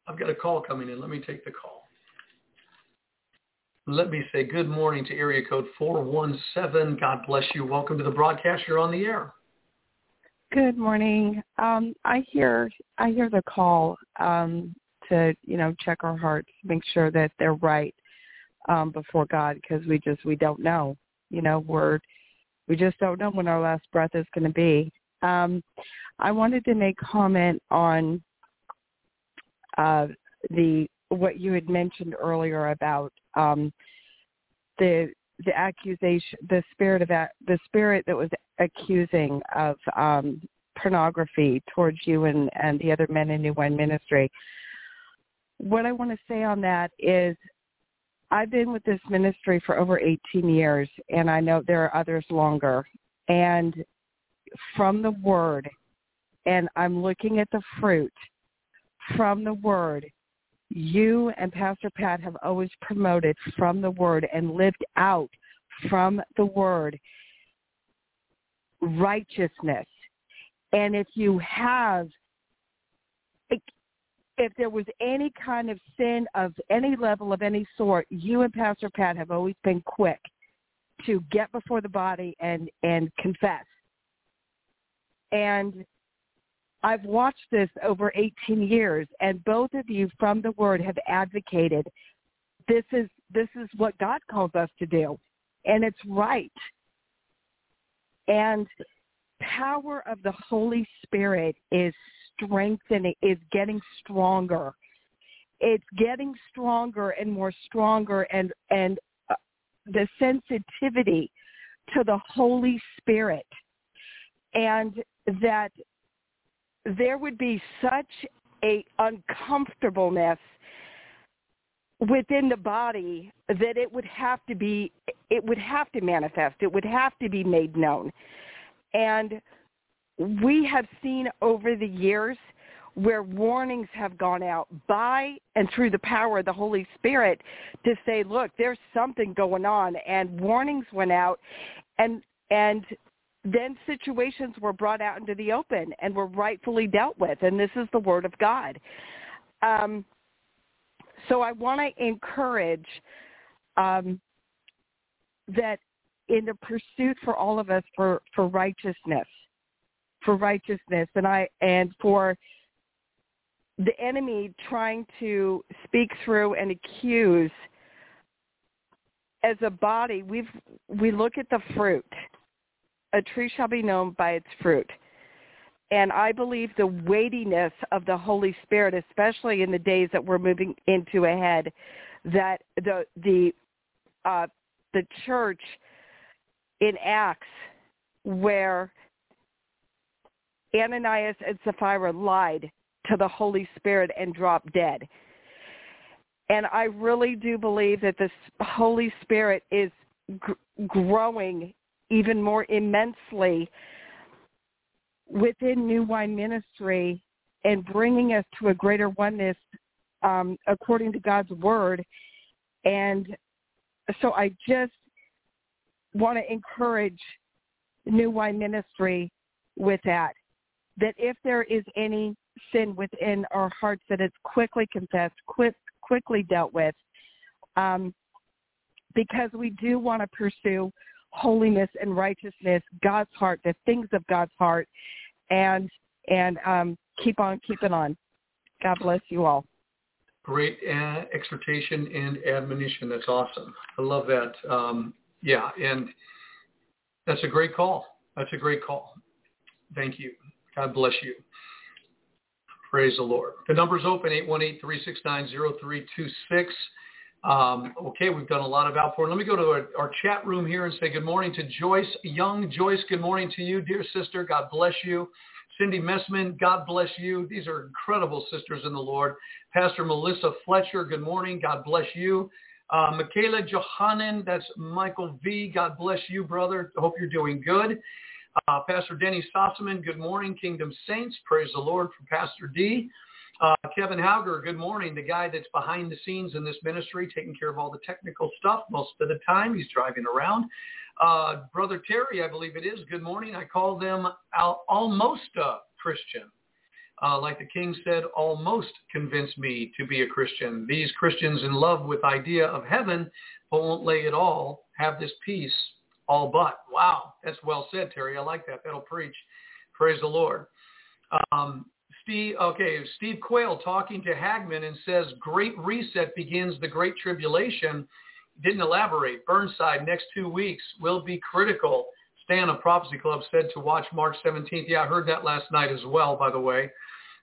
I've got a call coming in. Let me take the call. Let me say good morning to area code 417. God bless you. Welcome to the broadcast. You're on the air. Good morning. Um, I hear I hear the call um, to you know check our hearts, make sure that they're right um, before God because we just we don't know. You know, we're we just don't know when our last breath is going to be. Um, I wanted to make comment on uh, the what you had mentioned earlier about um, the the accusation, the spirit of the spirit that was accusing of um, pornography towards you and and the other men in New Wine Ministry. What I want to say on that is I've been with this ministry for over 18 years, and I know there are others longer. And from the word, and I'm looking at the fruit from the word, you and Pastor Pat have always promoted from the word and lived out from the word righteousness. And if you have if there was any kind of sin of any level of any sort, you and Pastor Pat have always been quick to get before the body and and confess. And I've watched this over 18 years, and both of you from the Word have advocated this is this is what God calls us to do, and it's right. And power of the Holy Spirit is strengthening, is getting stronger. It's getting stronger and more stronger and, and uh, the sensitivity to the Holy Spirit and that there would be such a uncomfortableness within the body that it would have to be it would have to manifest. It would have to be made known. And we have seen over the years where warnings have gone out by and through the power of the Holy Spirit to say, look, there's something going on. And warnings went out and and then situations were brought out into the open and were rightfully dealt with and this is the word of God. Um, so I want to encourage um, that in the pursuit for all of us for, for righteousness, for righteousness, and I and for the enemy trying to speak through and accuse as a body we've we look at the fruit a tree shall be known by its fruit and i believe the weightiness of the holy spirit especially in the days that we're moving into ahead that the the uh the church in acts where ananias and sapphira lied to the Holy Spirit and dropped dead. And I really do believe that the Holy Spirit is gr- growing even more immensely within New Wine Ministry and bringing us to a greater oneness um, according to God's word. And so I just want to encourage New Wine Ministry with that, that if there is any sin within our hearts that it's quickly confessed, quick, quickly dealt with, um, because we do want to pursue holiness and righteousness, God's heart, the things of God's heart, and and um, keep on keeping on. God bless you all. Great uh, exhortation and admonition. That's awesome. I love that. Um, yeah, and that's a great call. That's a great call. Thank you. God bless you. Praise the Lord. The number's open, 818-369-0326. Um, okay, we've done a lot of outpouring. Let me go to our, our, chat room here and say good morning to Joyce Young. Joyce, good morning to you, dear sister. God bless you. Cindy Messman, God bless you. These are incredible sisters in the Lord. Pastor Melissa Fletcher, good morning. God bless you. Uh, Michaela Johanan, that's Michael V. God bless you, brother. Hope you're doing good. Uh, Pastor Denny Sossaman, good morning, Kingdom Saints. Praise the Lord from Pastor D. Uh, Kevin Hauger, good morning, the guy that's behind the scenes in this ministry, taking care of all the technical stuff most of the time. He's driving around. Uh, Brother Terry, I believe it is, good morning. I call them al- almost a Christian. Uh, like the king said, almost convinced me to be a Christian. These Christians in love with idea of heaven, but won't lay it all, have this peace all but. Wow, that's well said, Terry. I like that. That'll preach. Praise the Lord. Um, Steve, okay, Steve Quayle talking to Hagmann and says, great reset begins the great tribulation. Didn't elaborate. Burnside next two weeks will be critical. Stan of Prophecy Club said to watch March 17th. Yeah, I heard that last night as well, by the way.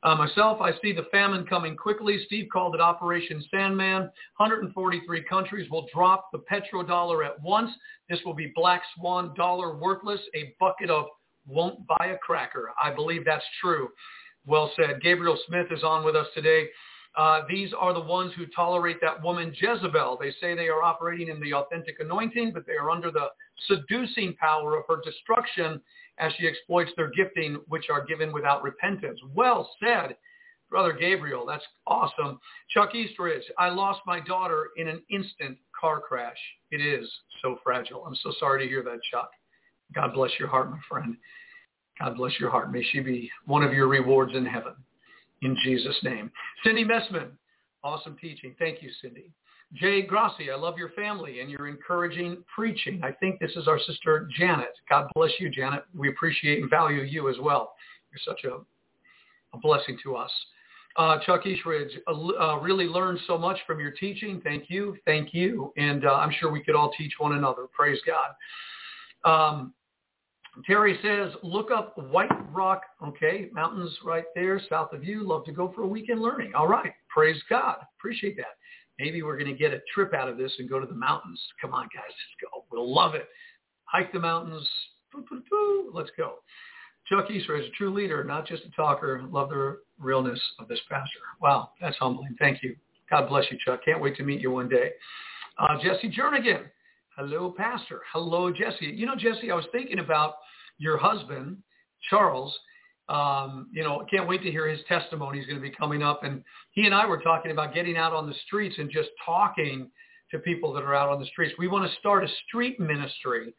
Uh, myself, I see the famine coming quickly. Steve called it Operation Sandman. 143 countries will drop the petrodollar at once. This will be black swan dollar worthless. A bucket of won't buy a cracker. I believe that's true. Well said. Gabriel Smith is on with us today. Uh, these are the ones who tolerate that woman Jezebel. They say they are operating in the authentic anointing, but they are under the seducing power of her destruction as she exploits their gifting, which are given without repentance. Well said, Brother Gabriel. That's awesome. Chuck Eastridge, I lost my daughter in an instant car crash. It is so fragile. I'm so sorry to hear that, Chuck. God bless your heart, my friend. God bless your heart. May she be one of your rewards in heaven. In Jesus' name. Cindy Messman, awesome teaching. Thank you, Cindy. Jay Grassi, I love your family and your encouraging preaching. I think this is our sister Janet. God bless you, Janet. We appreciate and value you as well. You're such a, a blessing to us. Uh, Chuck Eastridge, uh, uh, really learned so much from your teaching. Thank you. Thank you. And uh, I'm sure we could all teach one another. Praise God. Um, Terry says, look up White Rock, okay, mountains right there south of you. Love to go for a weekend learning. All right. Praise God. Appreciate that. Maybe we're going to get a trip out of this and go to the mountains. Come on, guys, let's go. We'll love it. Hike the mountains. Let's go. Chuck Easter is a true leader, not just a talker. Love the realness of this pastor. Wow, that's humbling. Thank you. God bless you, Chuck. Can't wait to meet you one day. Uh, Jesse Jernigan. Hello, Pastor. Hello, Jesse. You know, Jesse, I was thinking about your husband, Charles. Um, you know, can't wait to hear his testimony. He's going to be coming up. And he and I were talking about getting out on the streets and just talking to people that are out on the streets. We want to start a street ministry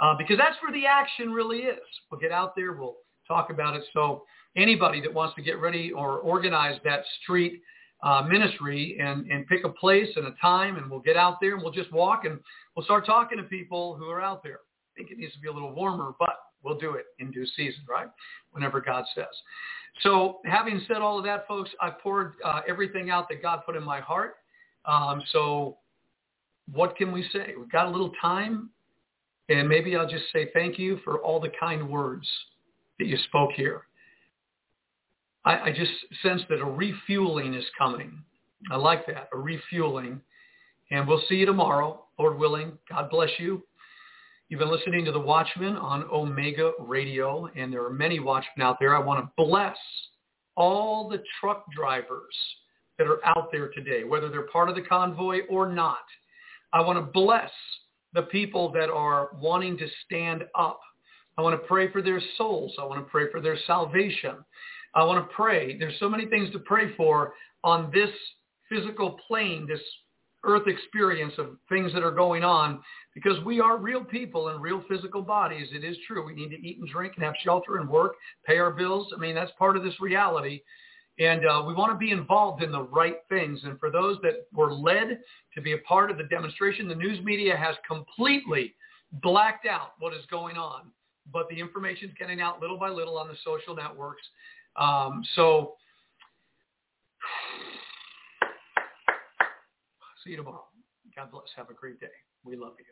uh, because that's where the action really is. We'll get out there. We'll talk about it. So anybody that wants to get ready or organize that street uh, ministry and, and pick a place and a time and we'll get out there and we'll just walk and we'll start talking to people who are out there. I think it needs to be a little warmer, but we'll do it in due season, right? Whenever God says. So having said all of that, folks, I poured uh, everything out that God put in my heart. Um, so what can we say? We've got a little time and maybe I'll just say thank you for all the kind words that you spoke here. I, I just sense that a refueling is coming. I like that, a refueling. And we'll see you tomorrow, Lord willing. God bless you. You've been listening to The Watchman on Omega Radio, and there are many watchmen out there. I want to bless all the truck drivers that are out there today, whether they're part of the convoy or not. I want to bless the people that are wanting to stand up. I want to pray for their souls. I want to pray for their salvation. I want to pray. There's so many things to pray for on this physical plane, this earth experience of things that are going on because we are real people in real physical bodies. It is true. We need to eat and drink and have shelter and work, pay our bills. I mean, that's part of this reality. And uh, we want to be involved in the right things. And for those that were led to be a part of the demonstration, the news media has completely blacked out what is going on. But the information is getting out little by little on the social networks. Um, so *sighs* see you tomorrow. God bless. Have a great day. We love you.